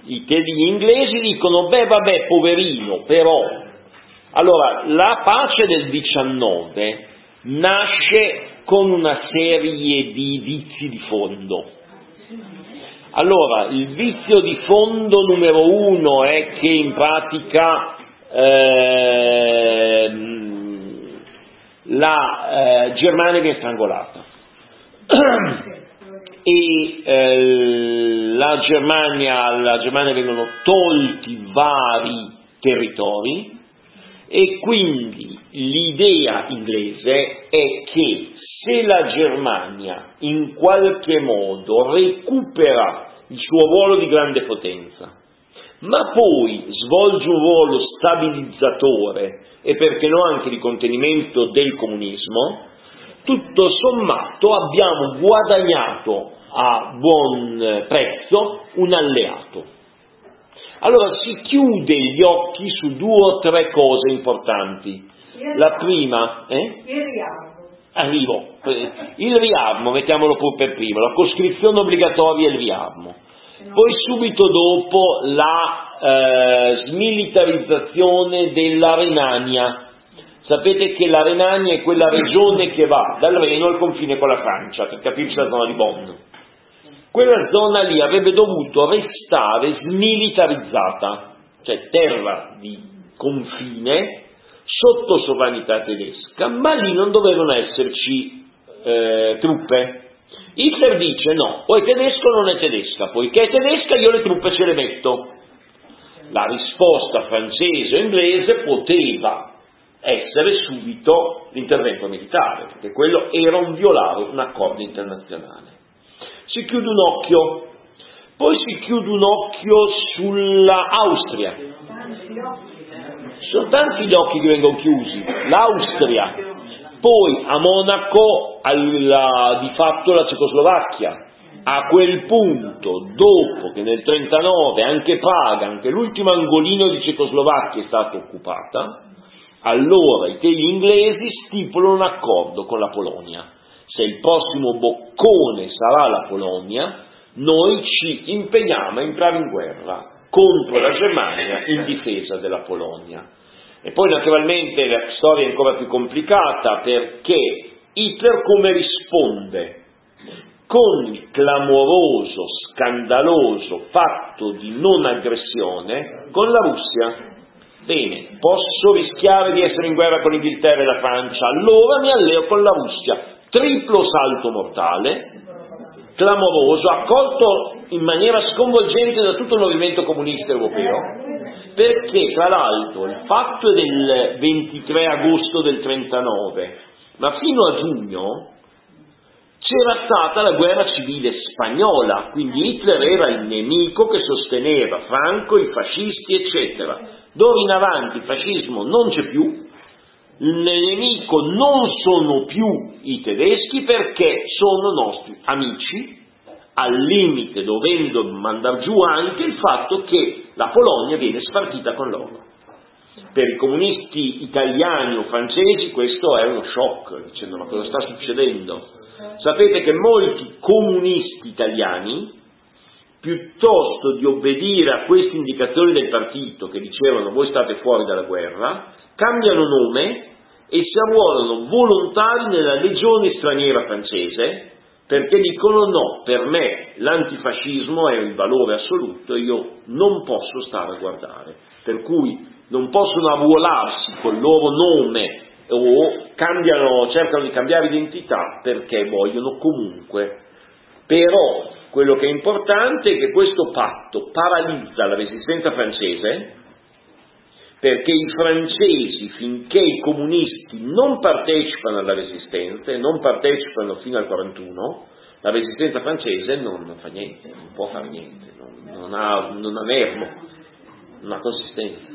I gli inglesi dicono, beh vabbè, poverino, però... Allora, la pace del 19 nasce con una serie di vizi di fondo. Allora, il vizio di fondo numero uno è che in pratica ehm, la eh, Germania viene strangolata. [CLEARS THROAT] E eh, la Germania, alla Germania vengono tolti vari territori e quindi l'idea inglese è che se la Germania in qualche modo recupera il suo ruolo di grande potenza, ma poi svolge un ruolo stabilizzatore e perché no anche di contenimento del comunismo, tutto sommato abbiamo guadagnato a buon prezzo un alleato. Allora si chiude gli occhi su due o tre cose importanti. La prima, eh? Il riarmo. Arrivo. Eh, Il riarmo, mettiamolo pure per primo, la coscrizione obbligatoria e il riarmo. Poi subito dopo la eh, smilitarizzazione della Renania. Sapete che la Renania è quella regione che va dal Reno al confine con la Francia, per capirci la zona di Bonn. Quella zona lì avrebbe dovuto restare smilitarizzata, cioè terra di confine, sotto sovranità tedesca, ma lì non dovevano esserci eh, truppe. Hitler dice no, o è tedesco o non è tedesca, poiché è tedesca io le truppe ce le metto. La risposta francese o inglese poteva essere subito l'intervento militare, perché quello era un violare un accordo internazionale. Si chiude un occhio, poi si chiude un occhio sulla Austria, sono tanti gli occhi che vengono chiusi. L'Austria, poi a Monaco alla- di fatto la Cecoslovacchia. A quel punto, dopo che nel 1939 anche Praga, anche l'ultimo angolino di Cecoslovacchia è stata occupata, allora i teli inglesi stipulano un accordo con la Polonia. Se il prossimo boccone sarà la Polonia, noi ci impegniamo a entrare in guerra contro la Germania in difesa della Polonia. E poi naturalmente la storia è ancora più complicata perché Hitler come risponde? Con il clamoroso, scandaloso fatto di non aggressione con la Russia. Bene, posso rischiare di essere in guerra con l'Inghilterra e la Francia, allora mi alleo con la Russia. Triplo salto mortale, clamoroso, accolto in maniera sconvolgente da tutto il movimento comunista europeo, perché tra l'altro il fatto del 23 agosto del 39, ma fino a giugno c'era stata la guerra civile spagnola, quindi Hitler era il nemico che sosteneva Franco, i fascisti, eccetera. D'ora in avanti il fascismo non c'è più, il nemico non sono più i tedeschi perché sono nostri amici, al limite dovendo mandare giù anche il fatto che la Polonia viene spartita con loro. Per i comunisti italiani o francesi questo è uno shock, dicendo ma cosa sta succedendo? Sapete che molti comunisti italiani, piuttosto di obbedire a queste indicazioni del partito che dicevano voi state fuori dalla guerra, cambiano nome e si arruolano volontari nella legione straniera francese perché dicono no, per me l'antifascismo è il valore assoluto e io non posso stare a guardare, per cui non possono arruolarsi col loro nome o cambiano, cercano di cambiare identità perché vogliono comunque. Però quello che è importante è che questo patto paralizza la resistenza francese perché i francesi, finché i comunisti non partecipano alla resistenza e non partecipano fino al 41, la resistenza francese non, non fa niente, non può fare niente, non, non ha, non ha nervo, non ha consistenza.